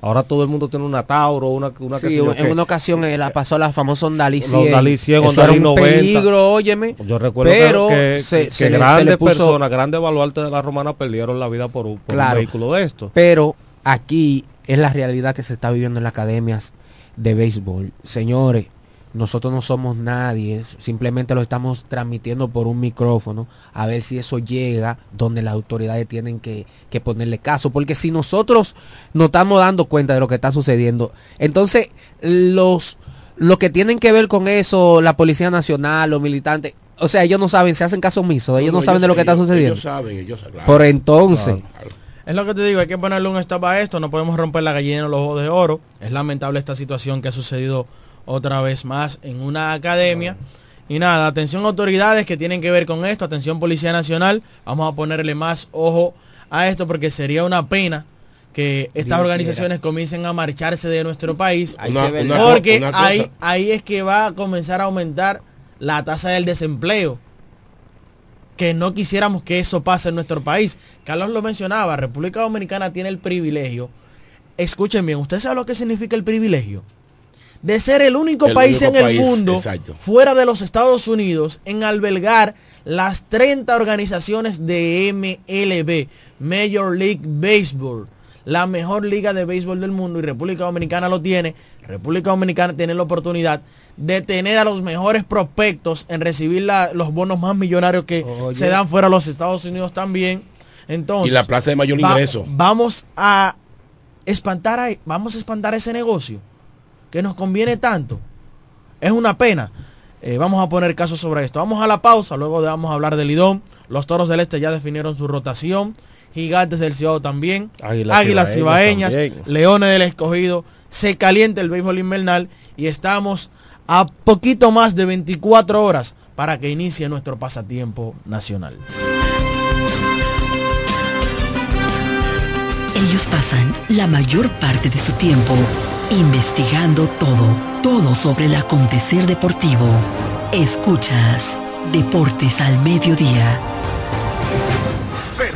Ahora todo el mundo tiene una Tauro, una, una Sí, en una ocasión eh, la pasó la famosa Los 100. Dalí 100, Eso Honda era Lee un 90. peligro, óyeme. Yo recuerdo que- pero que, se, que se le- se grandes puso- personas, grandes baluartes de la romana perdieron la vida por, un- por Claro. un vehículo de esto. Pero aquí es la realidad que se está viviendo en las academias de béisbol. Señores, nosotros no somos nadie, simplemente lo estamos transmitiendo por un micrófono a ver si eso llega donde las autoridades tienen que, que ponerle caso. Porque si nosotros nos estamos dando cuenta de lo que está sucediendo, entonces los, los que tienen que ver con eso, la Policía Nacional, los militantes, o sea, ellos no saben, se hacen caso omiso, ellos no, saben de lo que está sucediendo. Ellos saben, ellos saben. Por entonces, Es lo que te digo, hay que ponerle un stop a esto, no podemos romper la gallina en los ojos de oro. Es lamentable esta situación que ha sucedido otra vez más en una academia. Y nada, atención autoridades que tienen que ver con esto, atención Policía Nacional, vamos a ponerle más ojo a esto porque sería una pena que estas Dios organizaciones comiencen a marcharse de nuestro país Una- una porque una ahí, ahí es que va a comenzar a aumentar la tasa del desempleo. Que no quisiéramos que eso pase en nuestro país. Carlos lo mencionaba, República Dominicana tiene el privilegio. Escuchen bien, ¿usted sabe lo que significa el privilegio? De ser el único El país único en país, el mundo, exacto. fuera de los Estados Unidos, en albergar las 30 organizaciones de MLB, Major League Baseball, la mejor liga de béisbol del mundo y República Dominicana lo tiene. República Dominicana tiene la oportunidad de tener a los mejores prospectos en recibir la- los bonos más millonarios que Oye. se dan fuera de los Estados Unidos también. Entonces, Y la plaza de mayor va- ingreso. vamos a espantar a- vamos a espantar ese negocio que nos conviene tanto. Es una pena. eh, vamos a poner casos sobre esto. Vamos a la pausa, luego vamos a hablar del Lidón. Los Toros del Este ya definieron su rotación. Gigantes del Ciudad también. Águilas, Cibaeñas, Leones del Escogido. Se calienta el béisbol invernal y estamos a poquito más de 24 horas para que inicie nuestro pasatiempo nacional. Ellos pasan la mayor parte de su tiempo investigando todo, todo sobre el acontecer deportivo. Escuchas Deportes al Mediodía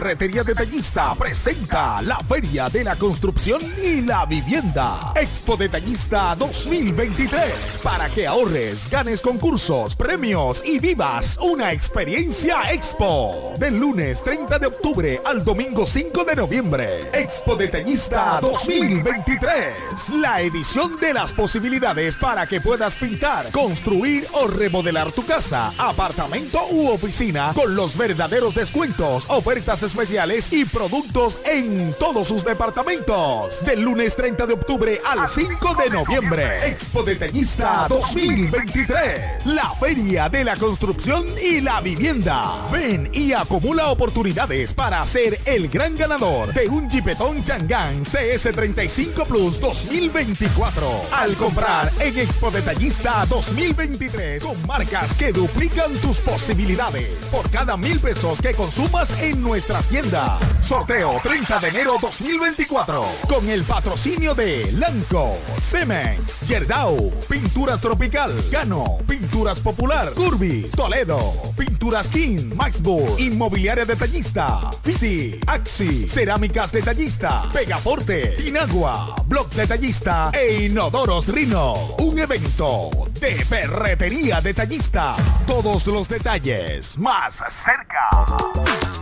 Ferretería Detallista presenta la Feria de la Construcción y la Vivienda. Expo Detallista 2023. Para que ahorres, ganes concursos, premios y vivas una experiencia Expo. Del lunes 30 de octubre al domingo 5 de noviembre. Expo Detallista 2023. La edición de las posibilidades para que puedas pintar, construir o remodelar tu casa, apartamento u oficina con los verdaderos descuentos, ofertas especiales y productos en todos sus departamentos. Del lunes 30 de octubre al 5 de noviembre. Expo Detallista 2023. La feria de la construcción y la vivienda. Ven y acumula oportunidades para ser el gran ganador de un Jeepetón Changán CS35 Plus 2024. Al comprar en Expo Detallista 2023 con marcas que duplican tus posibilidades. Por cada mil pesos que consumas en nuestra tiendas. Sorteo 30 de enero 2024 con el patrocinio de Lanco, Cemex, Yerdau, Pinturas Tropical, Cano, Pinturas Popular, Curvy, Toledo, Pinturas King, Maxburg, Inmobiliaria Detallista, Fiti, Axi, Cerámicas Detallista, Pegaporte, Inagua, Block Detallista e Inodoros Rino. Un evento de ferretería detallista. Todos los detalles más cerca.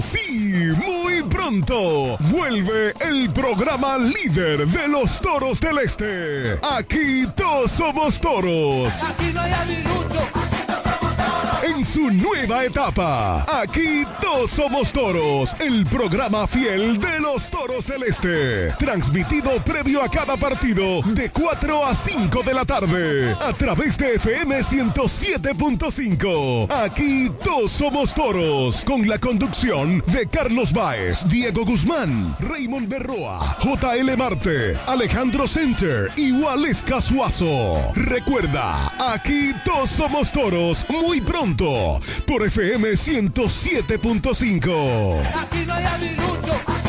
Sí, muy pronto, vuelve el programa líder de los toros del este. Aquí todos somos toros. Aquí no hay en su nueva etapa. Aquí todos somos toros, el programa fiel de los toros del este. Transmitido previo a cada partido de 4 a 5 de la tarde a través de FM 107.5. Aquí todos somos toros con la conducción de Carlos Baez, Diego Guzmán, Raymond Berroa, JL Marte, Alejandro Center y Waleska Suazo. Recuerda, aquí todos somos toros muy pronto por FM 107.5.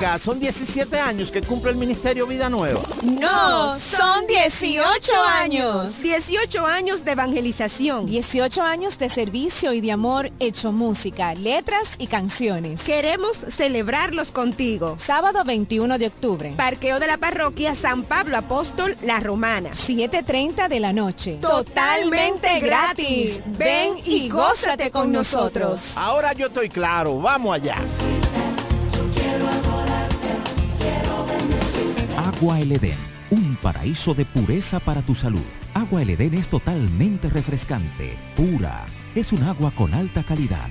Son 17 años que cumple el Ministerio Vida Nueva. No, son 18 años. 18 años de evangelización. 18 años de servicio y de amor hecho música, letras y canciones. Queremos celebrarlos contigo. Sábado 21 de octubre. Parqueo de la parroquia San Pablo Apóstol La Romana. 7.30 de la noche. Totalmente gratis. Ven y gózate con nosotros. Ahora yo estoy claro, vamos allá. Agua El Edén, un paraíso de pureza para tu salud. Agua El Edén es totalmente refrescante, pura. Es un agua con alta calidad,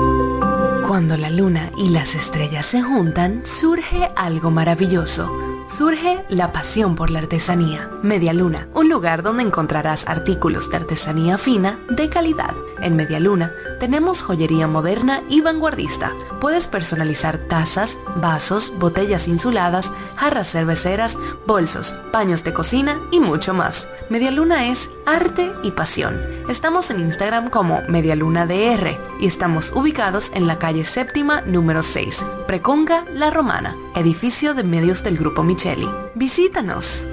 Cuando la luna y las estrellas se juntan, surge algo maravilloso. Surge la pasión por la artesanía. Media Luna, un lugar donde encontrarás artículos de artesanía fina de calidad En Medialuna tenemos joyería moderna y vanguardista. Puedes personalizar tazas, vasos, botellas insuladas, jarras cerveceras, bolsos, paños de cocina y mucho más. Medialuna es arte y pasión. Estamos en Instagram como MedialunaDR y estamos ubicados en la calle séptima número 6, Preconga La Romana, edificio de medios del Grupo Micheli. Visítanos.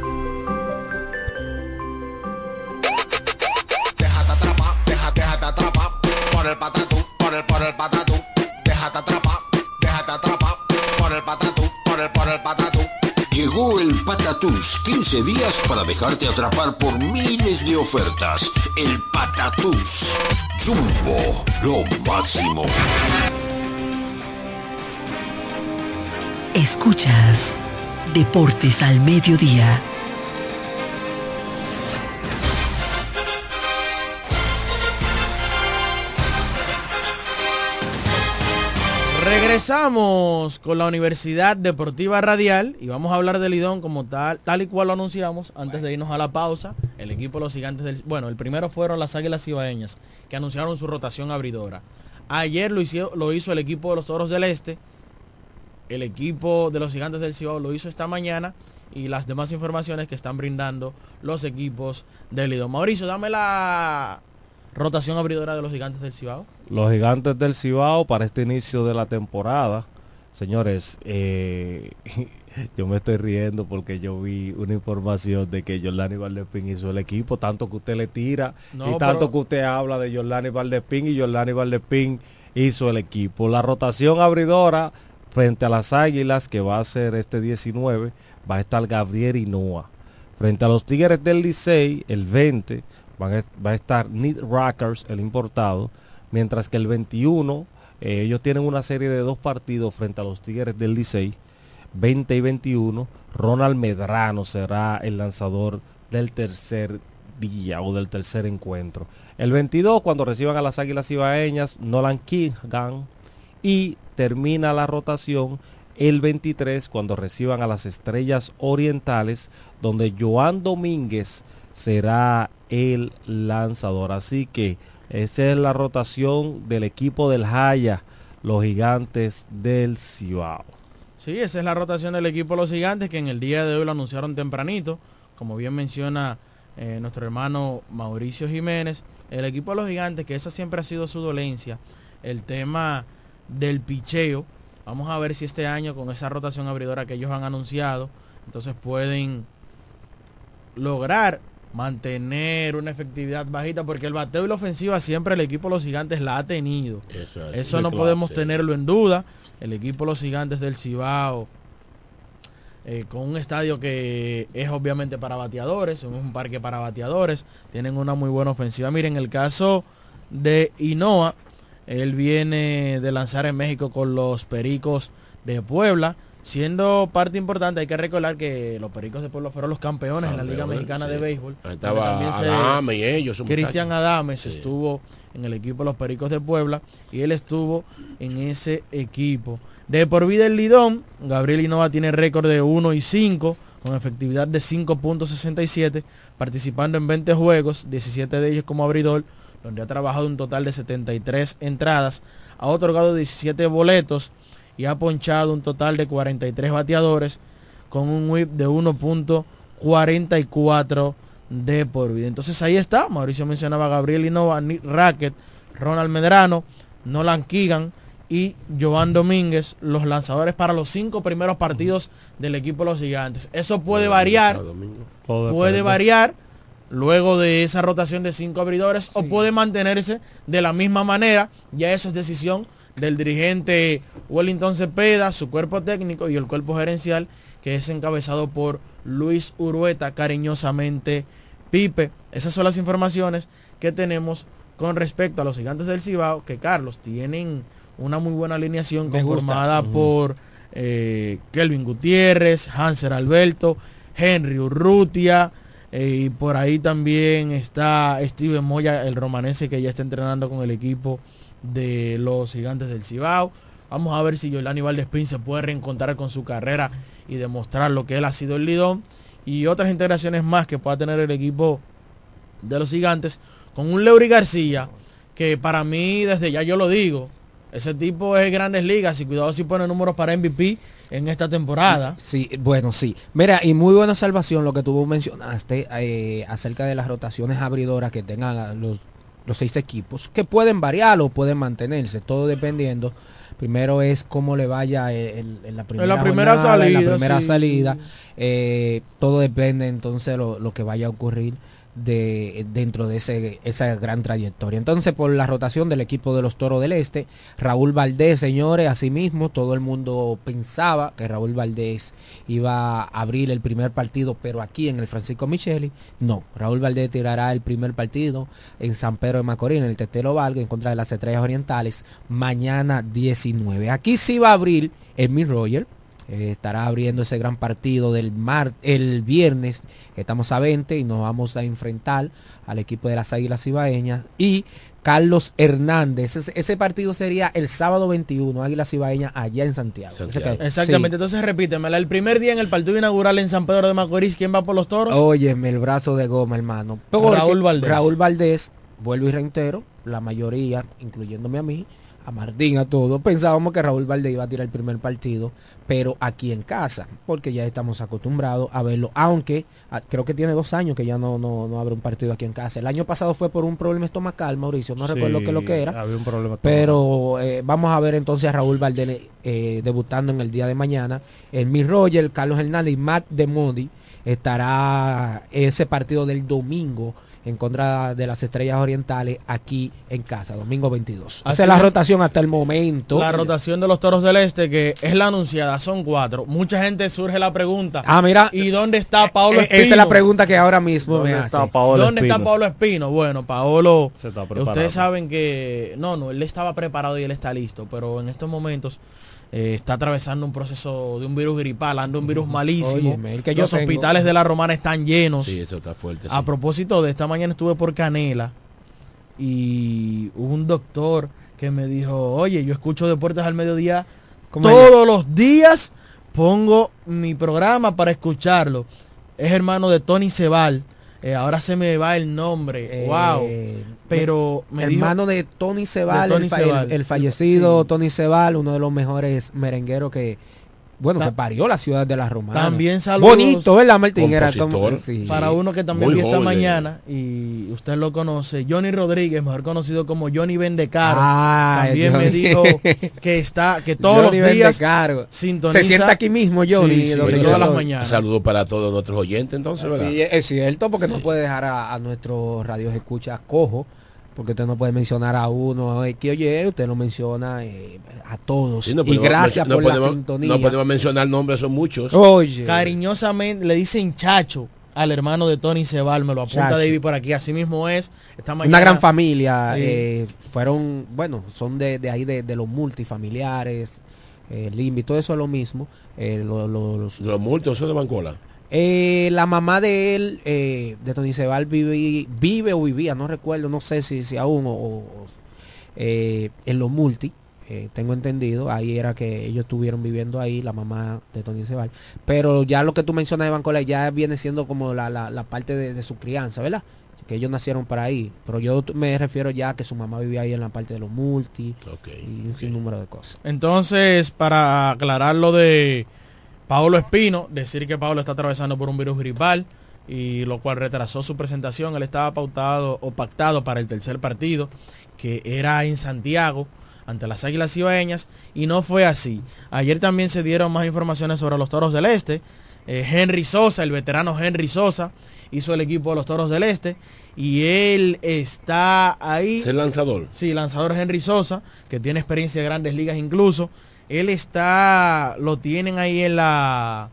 Déjate atrapar, déjate, déjate atrapar por el patatú, por el, por el patatú. Déjate atrapar, déjate atrapar por el patatú, por el, por el patatú. Llegó el Patatús, 15 días para dejarte atrapar por miles de ofertas. El Patatús. Jumbo, lo máximo. Escuchas Deportes al Mediodía. Regresamos con la Universidad Deportiva Radial y vamos a hablar del Lidón como tal, tal y cual lo anunciamos antes de irnos a la pausa. El equipo los gigantes del... Bueno, el primero fueron las Águilas Ibaeñas que anunciaron su rotación abridora. Ayer lo hizo, lo hizo el equipo de los Toros del Este. El equipo de los gigantes del Cibao lo hizo esta mañana y las demás informaciones que están brindando los equipos del Lidón. Mauricio, dame la rotación abridora de los gigantes del Cibao. Los gigantes del Cibao para este inicio de la temporada. Señores, eh, yo me estoy riendo porque yo vi una información de que Jordani Valdespín hizo el equipo, tanto que usted le tira No, y tanto pero- que usted habla de Jordani Valdespín y Jordani Valdespín hizo el equipo. La rotación abridora frente a las Águilas que va a ser este 19 va a estar Gabriel Hinoa. Frente a los Tigres del Licey, el 20 van a- va a estar Nick Rockers, el importado, mientras que el 21 eh, ellos tienen una serie de dos partidos frente a los Tigres del Licey, 20 y 21. Ronald Medrano será el lanzador del tercer día o del tercer encuentro. El 22 cuando reciban a las Águilas Ibaeñas, Nolan Kingan y termina la rotación el 23 cuando reciban a las Estrellas Orientales, donde Joan Domínguez será el lanzador. Así que esa es la rotación del equipo del Jaya, los gigantes del Cibao. Sí, esa es la rotación del equipo de los gigantes que en el día de hoy lo anunciaron tempranito. Como bien menciona eh, nuestro hermano Mauricio Jiménez, el equipo de los gigantes, que esa siempre ha sido su dolencia, el tema del picheo. Vamos a ver si este año con esa rotación abridora que ellos han anunciado, entonces pueden lograr mantener una efectividad bajita porque el bateo y la ofensiva siempre el equipo de los gigantes la ha tenido. Eso, es, Eso muy no podemos tenerlo en duda. El equipo de los gigantes del Cibao, eh, con un estadio que es obviamente para bateadores, es un parque para bateadores, tienen una muy buena ofensiva. Miren, el caso de Inoa, él viene de lanzar en México con los Pericos de Puebla. Siendo parte importante, hay que recordar que los Pericos de Puebla fueron los campeones en la Liga Mexicana sí. de Béisbol. Ahí estaba se- Adame y ellos, Cristian. Adames Sí. estuvo en el equipo de los Pericos de Puebla y él estuvo en ese equipo. De por vida el Lidón, Gabriel Innova tiene récord de 1 y 5 con efectividad de 5.67, participando en 20 juegos, 17 de ellos como abridor, donde ha trabajado un total de 73 entradas, ha otorgado 17 boletos y ha ponchado un total de 43 bateadores con un whip de 1.44 de por vida. Entonces ahí está, Mauricio mencionaba a Gabriel Innova, Nick Racket, Ronald Medrano, Nolan Keegan y Joan Domínguez, los lanzadores para los cinco primeros partidos del equipo de los gigantes. Eso puede variar, puede variar luego de esa rotación de cinco abridores o puede mantenerse de la misma manera. Ya eso es decisión del dirigente Wellington Cepeda, su cuerpo técnico y el cuerpo gerencial que es encabezado por Luis Urueta, cariñosamente Pipe. Esas son las informaciones que tenemos con respecto a los gigantes del Cibao, que Carlos tienen una muy buena alineación conformada por eh, Kelvin Gutiérrez, Hanser Alberto, Henry Urrutia, eh, y por ahí también está Steven Moya, el romanense que ya está entrenando con el equipo de los gigantes del Cibao. Vamos a ver si Yolani Valdespín se puede reencontrar con su carrera y demostrar lo que él ha sido el lidón. Y otras integraciones más que pueda tener el equipo de los gigantes. Con un Leury García que para mí, desde ya yo lo digo, ese tipo es grandes ligas y cuidado si pone números para MVP en esta temporada. Sí, bueno, sí. Mira, y muy buena salvación lo que tú mencionaste eh, acerca de las rotaciones abridoras que tengan los, los seis equipos, que pueden variar o pueden mantenerse, todo dependiendo. Primero es cómo le vaya en, en la primera, En la primera jornada, en salida, la primera sí. salida. Eh, todo depende entonces lo, lo que vaya a ocurrir de dentro de ese, esa gran trayectoria. Entonces, por la rotación del equipo de los Toros del Este, Raúl Valdés, señores, asimismo, todo el mundo pensaba que Raúl Valdés iba a abrir el primer partido, pero aquí en el Francisco Micheli, no. Raúl Valdés tirará el primer partido en San Pedro de Macorís, en el Tetelo Valga, en contra de las Estrellas Orientales, mañana 19. Aquí sí va a abrir Emil Roger, eh, estará abriendo ese gran partido del mar el viernes. Estamos a 20 y nos vamos a enfrentar al equipo de las Águilas Ibaeñas y Carlos Hernández. Ese, ese partido sería el sábado 21, Águilas Ibaeñas allá en Santiago. Exactamente, sí. entonces repítemela. El primer día en el partido inaugural en San Pedro de Macorís, ¿quién va por los toros? Óyeme, el brazo de goma, hermano. Porque Raúl Valdés. Raúl Valdés, vuelvo y reitero, la mayoría, incluyéndome a mí, a Martín, a todos, pensábamos que Raúl Valdés iba a tirar el primer partido, pero aquí en casa, porque ya estamos acostumbrados a verlo, aunque ah, creo que tiene dos años que ya no, no, no abre un partido aquí en casa. El año pasado fue por un problema estomacal, Mauricio, no Sí, recuerdo qué lo que era. Había un problema. Pero eh, vamos a ver entonces a Raúl Valdés eh, debutando en el día de mañana. El Mi Roger, Carlos Hernández y Matt de Modi estará ese partido del domingo en contra de las estrellas orientales aquí en casa, domingo 22. Así Esa es la rotación hasta el momento. La rotación de los toros del este, que es la anunciada, son cuatro. Mucha gente surge la pregunta. Ah, mira. ¿Y dónde está Pablo Eh, Espino? Esa es la pregunta que ahora mismo me ¿Dónde hace. está ¿Dónde está Pablo Espino? Bueno, Paolo, Se está preparando. ustedes saben que no, no, él estaba preparado y él está listo, pero en estos momentos eh, está atravesando un proceso de un virus gripal, anda un virus malísimo. Óyeme, el que yo Los tengo. hospitales de la Romana están llenos. Sí, eso está fuerte. A propósito de esta mañana estuve por Canela y hubo un doctor que me dijo, oye, yo escucho Deportes al Mediodía ¿Cómo todos los días, pongo mi programa para escucharlo. Es hermano de Tony Cebal. Eh, ahora se me va el nombre. Eh, wow. Pero me dijo- hermano de Tony Cebal, de Tony el, fa- Cebal. el- el fallecido Tony Cebal, uno de los mejores merengueros que, bueno, Ta- que parió la ciudad de la Romana. También saludos. Bonito, ¿verdad, Martín? Sí. Para uno que también vi esta mañana y usted lo conoce, Johnny Rodríguez, mejor conocido como Johnny Vendecaro, Ah, también me dijo que está, que todos Johnny los días Vendecaro. sintoniza. Se sienta aquí mismo, Johnny. Sí, sí, todas yo las mañanas. Saludos para todos nuestros oyentes, entonces, ¿verdad? Sí, es cierto, porque no puede dejar a, a nuestros radios escucha cojo, porque usted no puede mencionar a uno, eh, que oye, usted lo menciona eh, a todos. Sí, no y gracias no por podemos- la sintonía. No podemos mencionar nombres, son muchos. Oye. Cariñosamente le dicen Chacho al hermano de Tony Cebal, me lo apunta Chacho. David por aquí, así mismo es. Esta Una gran familia, Sí. eh, fueron, bueno, son de, de ahí de, de los multifamiliares, eh, Limbi, todo eso es lo mismo. eh, lo- lo- los, Los multos son de Bancola. Eh, la mamá de él, eh, de Tony Cebal, vive, vive o vivía, no recuerdo, no sé si, si aún, o, o- eh, en los multi, eh, tengo entendido, ahí era que ellos estuvieron viviendo ahí, la mamá de Tony Cebal. Pero ya lo que tú mencionas de Bancola ya viene siendo como la, la, la parte de, de su crianza, ¿verdad? Que ellos nacieron para ahí. Pero yo me refiero ya a que su mamá vivía ahí en la parte de los multi y un sinnúmero de cosas. Entonces, para aclarar lo de Pablo Espino, decir que Pablo está atravesando por un virus gripal y lo cual retrasó su presentación. Él estaba pautado o pactado para el tercer partido, que era en Santiago ante las Águilas Ibaeñas y no fue así. Ayer también se dieron más informaciones sobre los Toros del Este. Eh, Henry Sosa, el veterano Henry Sosa, hizo el equipo de los Toros del Este y él está ahí. Es el lanzador. Sí, lanzador Henry Sosa, que tiene experiencia de grandes ligas incluso. Él está, lo tienen ahí en la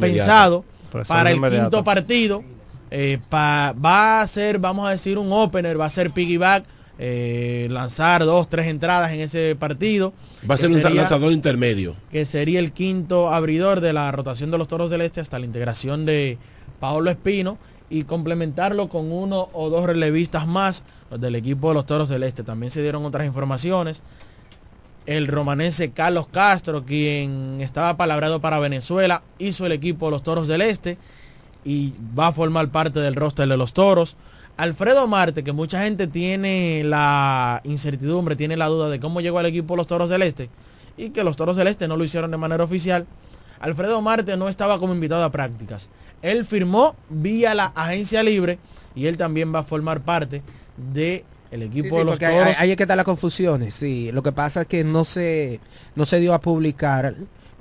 pensado para el inmediata. quinto partido. Eh, pa- va a ser, vamos a decir, un opener, va a ser piggyback, eh, lanzar dos, tres entradas en ese partido. Va a ser un sería- lanzador intermedio. que sería el quinto abridor de la rotación de los Toros del Este hasta la integración de Paolo Espino y complementarlo con uno o dos relevistas más los del equipo de los Toros del Este. También se dieron otras informaciones. El romanense Carlos Castro, quien estaba palabrado para Venezuela, hizo el equipo de los Toros del Este y va a formar parte del roster de los Toros. Alfredo Marte, que mucha gente tiene la incertidumbre, tiene la duda de cómo llegó al equipo los Toros del Este y que los Toros del Este no lo hicieron de manera oficial. Alfredo Marte no estaba como invitado a prácticas. Él firmó vía la agencia libre y él también va a formar parte de el equipo Sí, sí, de los porque hay- Toros. Ahí es que están las confusiones, sí. Lo que pasa es que no se, no se dio a publicar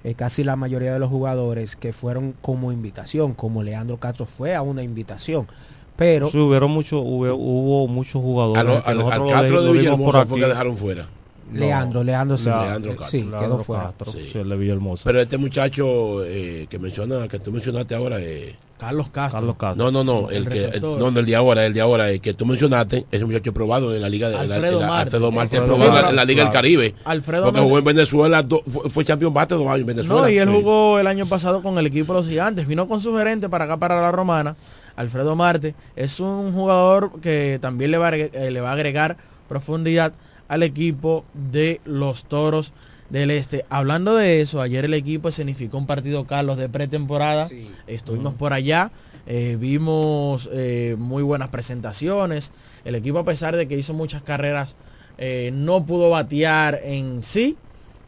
eh, casi la mayoría de los jugadores que fueron como invitación, como Leandro Castro fue a una invitación. Pero Sí, hubieron mucho, hubo, hubo muchos jugadores. A lo- que al- Castro de Villahermosa fue que dejaron fuera. Leandro, Leandro sí. Leandro Castro. sí, quedó Leandro fuera. Castro, Sí. sí, el de Villahermosa. Pero este muchacho eh, que menciona, que tú mencionaste ahora, eh, Carlos Castro. Carlos Castro. no, no, no, El el, que, no, no, el de ahora, el de ahora, el que tú mencionaste, ese muchacho probado en la liga de Alfredo Marte. Alfredo Marte, Alfredo probado en la- Marte. en la liga del. Caribe, Alfredo porque Marte- jugó en Venezuela, do- fue, fue campeón bate dos años en Venezuela. No, y él Sí. jugó el año pasado con el equipo de los gigantes. Vino con su gerente para acá, para la romana. Alfredo Marte es un jugador que también le va, eh, le va a agregar profundidad al equipo de los toros del este. Hablando de eso, ayer el equipo escenificó un partido, Carlos, de pretemporada. Estuvimos por allá. eh, vimos eh, muy buenas presentaciones. El equipo, a pesar de que hizo muchas carreras, eh, no pudo batear en sí.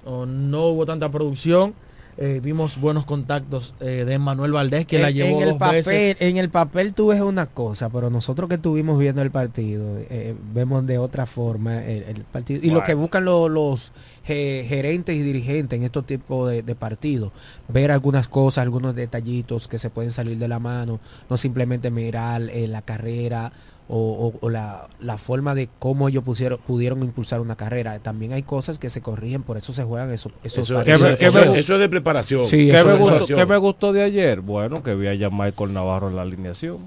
o no hubo tanta producción. Eh, vimos buenos contactos eh, de Manuel Valdés, que la En- llevó en el dos papel, veces. En el papel tú ves una cosa, pero nosotros que estuvimos viendo el partido, eh, vemos de otra forma el, el partido. Y lo que buscan lo- los ge- gerentes y dirigentes en estos tipos de, de partidos, ver algunas cosas, algunos detallitos que se pueden salir de la mano, no simplemente mirar eh, la carrera o, o- o la, la forma de cómo ellos pusieron, pudieron impulsar una carrera. También hay cosas que se corrigen, por eso se juegan esos, esos Eso, eso- ¿Qué eso- me- eso es de preparación. Sí, ¿Qué me, es gustó, qué me gustó de ayer? Bueno, que vi a Michael Navarro en la alineación.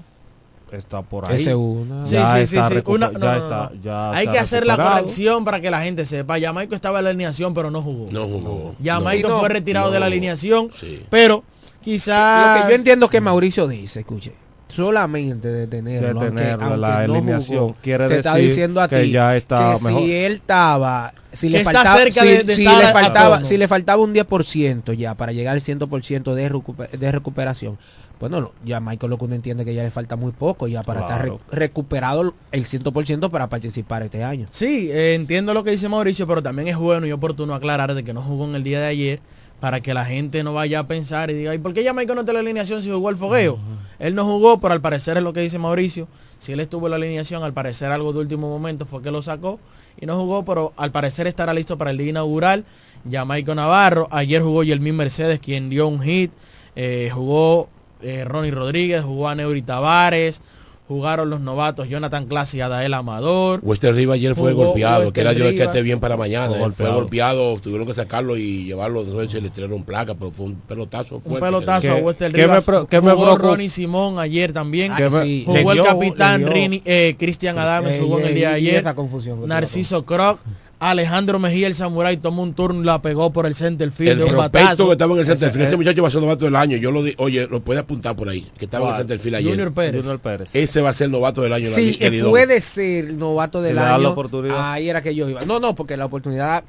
Está por ahí. Ese uno. Sí, Ya sí, está sí, sí. recuper- Una- no, ya no, está- no. ya Hay que ha hacer la corrección para que la gente sepa. Jamaico estaba en la alineación, pero no jugó. No jugó. Jamaico No. fue retirado de la No. alineación, Sí. pero Lo quizás... que yo entiendo que Mauricio dice, escuche, solamente de tenerlo, De aunque- tenerlo en aunque la no alineación jugó, quiere te está decir diciendo a que ti ya está que mejor. si él estaba, si le faltaba, si, de- de si estar le faltaba, si le faltaba un 10% ya para llegar al 100% de, de recuperación, bueno, lo- ya Michael lo que uno entiende que ya le falta muy poco ya para estar re- recuperado el 100% para participar este año. Sí, eh, entiendo lo que dice Mauricio, pero también es bueno y oportuno aclarar de que no jugó en el día de ayer para que la gente no vaya a pensar y diga, ¿y por qué Jamaica no está en la alineación si jugó el fogueo? Él no jugó, pero al parecer es lo que dice Mauricio. Si él estuvo en la alineación, al parecer algo de último momento fue que lo sacó y no jugó, pero al parecer estará listo para el día inaugural. Jamaica Navarro, ayer jugó Yelmín Mercedes, quien dio un hit, eh, jugó eh, Ronnie Rodríguez, jugó a Neuri Tavares, jugaron los novatos Jonathan Clase y Adael Amador. Wester Rivas ayer fue Jugó golpeado, Wester que era Dios que Rivas. esté bien para mañana. Fue fue golpeado. tuvieron que sacarlo y llevarlo, no sé si le tiraron placa, pero fue un pelotazo Un fuerte. pelotazo a ¿Qué- Wester qué me Rivas. pro- qué me jugó? Ronnie Simón ayer también. Ah, sí. Jugó el capitán Rini- eh, Cristian Adames, Eh, jugó en el día de ayer. esa confusión que tú Narciso Croc. Alejandro Mejía, el Samurai, tomó un turno y la pegó por el center field El de un batazo. que estaba en el center field, Ese- ese muchacho va a ser novato del año. Yo lo di, oye, lo puede apuntar por ahí, que estaba en el center field ayer. Junior Pérez. Junior Pérez. Ese va a ser novato del año. Sí, del eh, puede ser novato del dan la año. oportunidad. Ahí era que yo iba. No, no, porque la oportunidad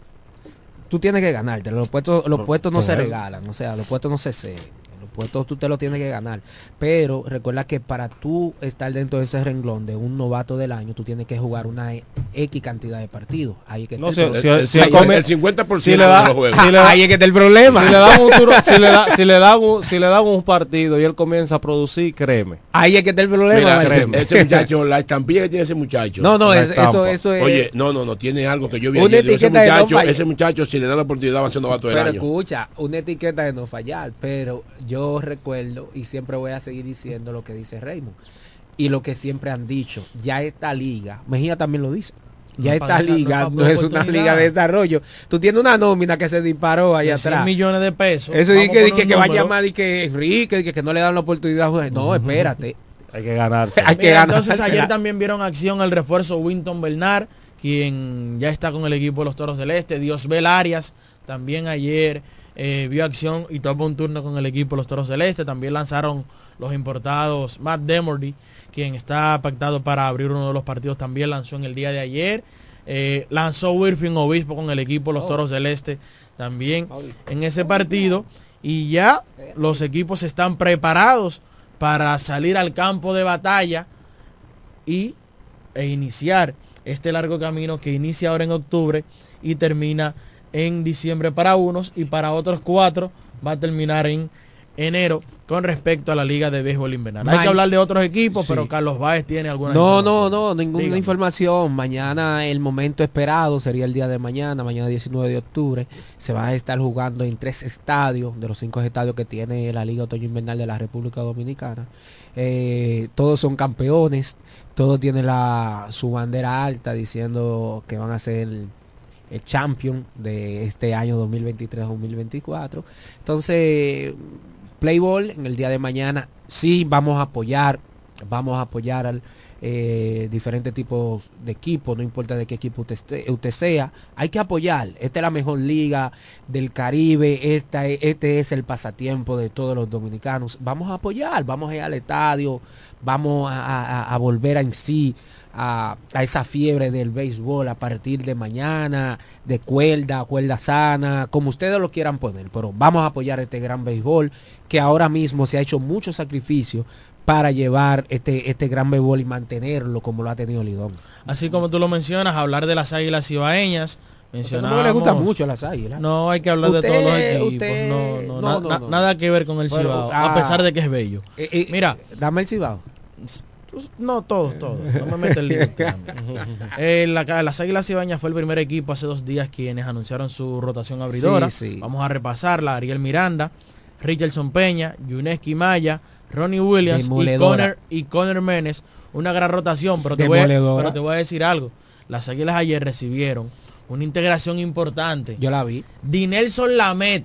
tú tienes que ganarte. Los puestos, los puestos no se regalan, o sea, los puestos no se ceden. Puestos tú te los tienes que ganar. Pero recuerda que para tú estar dentro de ese renglón de un novato del año, tú tienes que jugar una X cantidad de partidos. Ahí es que No, está si, el si- el- si el- él come- el 50% si le da- de los juegos. si le da- Ahí es que está el problema. si le dan un si le da- si le dan un, si le dan un partido y él comienza a producir, créeme. Ahí es que está el problema. Mira, Martín. ese muchacho, la estampilla que tiene ese muchacho. no, no, es- eso, eso es. Oye, no, no, no, tiene algo que yo vi ayer. Ese muchacho, ese muchacho, si le dan la oportunidad, va a ser novato del Pero año. escucha, una etiqueta de no fallar, pero yo recuerdo y siempre voy a seguir diciendo lo que dice Raymond y lo que siempre han dicho, ya esta liga, Mejía también lo dice, ya No esta no liga pa- no, es una liga de desarrollo. Tú tienes una nómina que se disparó ahí De 100 atrás. millones de pesos. Eso dice que, que, un va a llamar y que Enrique, que, que no le dan la oportunidad. No, espérate. Hay que ganarse. Hay que Mira, entonces ayer también vieron acción el refuerzo Winton Bernard, quien ya está con el equipo de los Toros del Este. Diosbel Arias también ayer eh, vio acción y tomó un turno con el equipo los Toros del Este. También lanzaron los importados Matt Demordy, quien está pactado para abrir uno de los partidos, también lanzó en el día de ayer. Eh, lanzó Wirfing Obispo con el equipo los Toros del Este también en ese partido. Y ya los equipos están preparados para salir al campo de batalla y e iniciar este largo camino que inicia ahora en octubre y termina en diciembre para unos y para otros cuatro va a terminar en enero con respecto a la Liga de Béisbol Invernal. Hay que hablar de otros equipos, Sí. pero Carlos Báez tiene alguna No, no, no, ninguna Dígame. información. Mañana el momento esperado sería el día de mañana, mañana 19 de octubre. Se va a estar jugando en tres estadios, de los cinco estadios que tiene la Liga Otoño Invernal de la República Dominicana. Eh, todos son campeones, todos tienen la, su bandera alta diciendo que van a ser el, el champion de este año 2023-2024. Entonces, Playball en el día de mañana, sí vamos a apoyar, vamos a apoyar al eh, diferentes tipos de equipos, no importa de qué equipo usted, sea, hay que apoyar. Esta es la mejor liga del Caribe, esta, es- este es el pasatiempo de todos los dominicanos. Vamos a apoyar, vamos a ir al estadio, vamos a, a- a volver a en sí a, a esa fiebre del béisbol a partir de mañana, de cuerda, cuerda sana, como ustedes lo quieran poner, pero vamos a apoyar este gran béisbol que ahora mismo se ha hecho mucho sacrificio para llevar este, este gran béisbol y mantenerlo como lo ha tenido Lidón. Así como tú lo mencionas, hablar de las águilas ibaeñas. Mencionamos, no le gusta mucho las águilas. No, hay que hablar de todos los equipos. usted- no, no, no, na- no, na- no. Nada que ver con el Bueno, Cibao, ah, a pesar de que es bello. eh, eh, Mira, dame el Cibao. No todos, todos. No me metas el lío. Eh, la- las Águilas Cibañas fue el primer equipo hace dos días quienes anunciaron su rotación abridora. Sí, sí. Vamos a repasarla. Ariel Miranda, Richardson Peña, Yuneski Maya, Ronnie Williams y. Conner, y Conner Menes. Una gran rotación, pero te, voy pero te voy a decir algo. Las Águilas ayer recibieron una integración importante. Yo la vi. Dinelson Lamet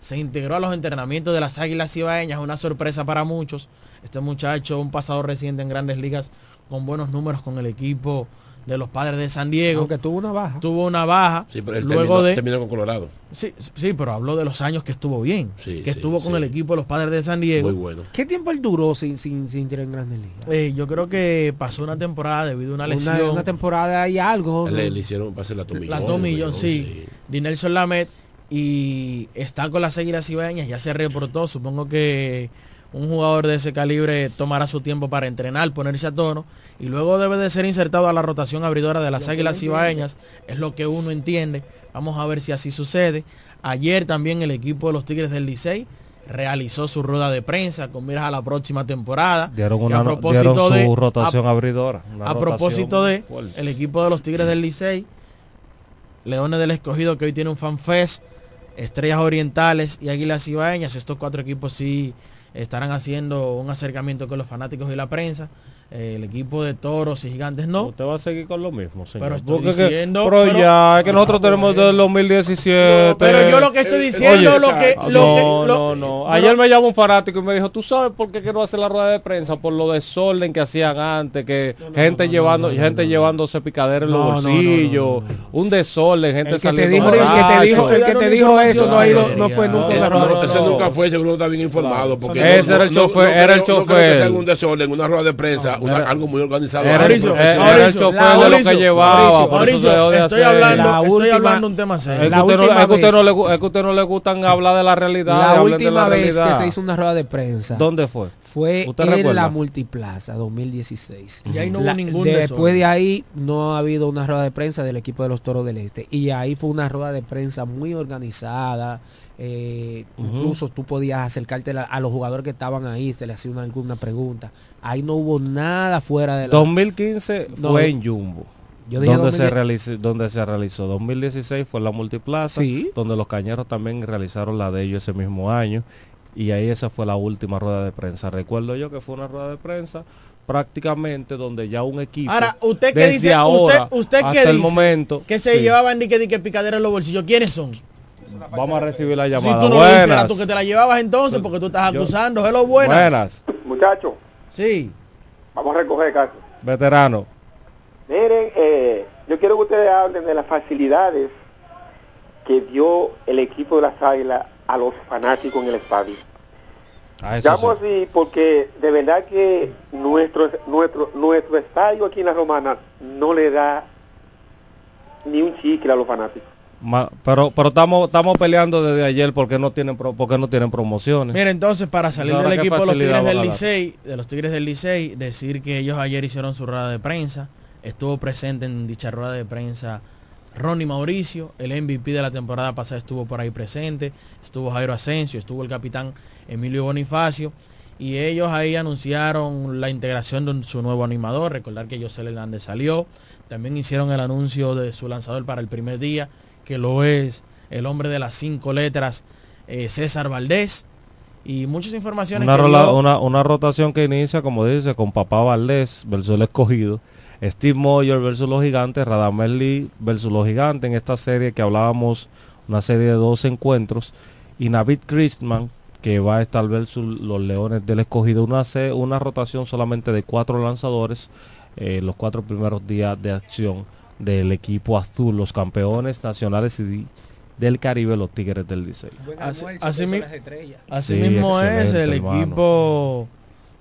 se integró a los entrenamientos de las Águilas Cibaeñas, una sorpresa para muchos. Este muchacho, un pasado reciente en grandes ligas con buenos números con el equipo de los padres de San Diego. Aunque tuvo una baja. Tuvo una baja. Sí, pero él luego terminó, de terminó con Colorado. sí, sí, pero habló de los años que estuvo bien, Sí, que sí, estuvo con sí. el equipo de los padres de San Diego. Muy bueno. ¿Qué tiempo él duró sin, sin, sin tirar en Grandes Ligas? Eh, yo creo que pasó una temporada debido a una lesión. Una, una temporada y algo. Le, hicieron pasar la tomillón. La Tomillón, sí. Dinelson Lamet y está con las Águilas Cibaeñas, ya se reportó, supongo que un jugador de ese calibre tomará su tiempo para entrenar, ponerse a tono y luego debe de ser insertado a la rotación abridora de las Águilas Cibaeñas, es lo que uno entiende. Vamos a ver si así sucede. Ayer también el equipo de los Tigres del Licey realizó su rueda de prensa con miras a la próxima temporada. Dieron, que una, a propósito dieron su de- rotación a- abridora. a propósito de fuerte. el equipo de los Tigres del Licey, Leones del Escogido que hoy tiene un fanfest, Estrellas Orientales y Águilas Ibaeñas, estos cuatro equipos sí estarán haciendo un acercamiento con los fanáticos y la prensa. Eh, el equipo de Toros y Gigantes no. Usted va a seguir con lo mismo, señor. Pero estoy Porque que- diciendo- pero pero- ya, es que nosotros tenemos desde el 2017. pero yo lo que estoy diciendo, lo que- no, lo que- no, lo- no. pero- Ayer me llamó un fanático y me dijo, ¿tú sabes por qué quiero hacer la rueda de prensa? Por lo desorden que hacían antes, que gente llevando gente llevándose picadera en los No, no, no, bolsillos, un desorden, gente El que te saliendo dijo, el que te dijo, el que te dijo eso no, ha ido, no fue nunca No, no, rueda. ese nunca fue, seguro está bien informado. Porque Ese no- era el no- chofer, no era el no que chofer. algún desorden, una rueda de prensa, una- Era- algo muy organizado. Era, el chofer de lo que llevaba. Mauricio, estoy hacer. hablando, estoy un tema Es serio. que, La usted no, última es que usted no vez- le, gu- es que usted no le gustan hablar de la realidad. La última la vez que se hizo una rueda de prensa ¿Dónde fue? fue ¿Usted en recuerda? la Multiplaza 2016. Y ahí no hubo ningún Después de ahí no ha habido una rueda de prensa del equipo de los Toros del Este. Y ahí fue una rueda de prensa muy organizada. eh. Incluso tú podías acercarte a los jugadores que estaban ahí, se les hacía una, alguna pregunta. Ahí no hubo nada fuera de la... 2015 No, fue en Jumbo. Yo dije donde, se 2010. realizó, donde se realizó 2016 fue en la multiplaza Sí. donde los cañeros también realizaron la de ellos ese mismo año y ahí esa fue la última rueda de prensa recuerdo yo que fue una rueda de prensa prácticamente donde ya un equipo Ahora, usted que desde dice, ahora usted, usted hasta que el dice momento que se sí. llevaban ni que, ni que picadera en los bolsillos, ¿quiénes son? vamos a recibir la Si llamada tú no lo dices, era buenas tú que te la llevabas entonces porque tú estás acusando. Hello, buenas. buenas Muchachos, Sí. vamos a recoger caso. veterano Miren, eh, yo quiero que ustedes hablen de las facilidades que dio el equipo de las Águilas a los fanáticos en el estadio. a eso Llamo sí. así porque de verdad que nuestro, nuestro, nuestro estadio aquí en la Romana no le da ni un chicle a los fanáticos. Pero pero estamos estamos peleando desde ayer porque no tienen porque no tienen promociones. Mira, entonces, para salir del ¿qué equipo de los Tigres del? Licey, de los Tigres del Licey, decir que ellos ayer hicieron su rueda de prensa. Estuvo presente en dicha rueda de prensa Ronnie Mauricio, el MVP de la temporada pasada estuvo por ahí presente, estuvo Jairo Asensio, estuvo el capitán Emilio Bonifacio y ellos ahí anunciaron la integración de su nuevo animador, recordar que José Hernández salió, también hicieron el anuncio de su lanzador para el primer día, que lo es el hombre de las cinco letras, eh, César Valdés, y muchas informaciones Una, que rola- dio- una, una rotación que inicia, como dice, con Papá Valdés versus el escogido, Steve Moyer versus los gigantes, Radamel Lee versus los gigantes. En esta serie que hablábamos, una serie de dos encuentros, y Navid Christman que va a estar versus los leones del escogido, una, una rotación solamente de cuatro lanzadores, eh, los cuatro primeros días de acción del equipo azul, los campeones nacionales y del Caribe, los Tigres del Licey. Así, así mi- así Sí, mismo es el hermano. equipo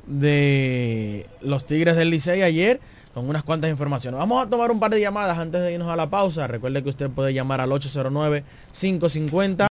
de los Tigres del Licey ayer con unas cuantas informaciones. Vamos a tomar un par de llamadas antes de irnos a la pausa. Recuerde que usted puede llamar al 809 550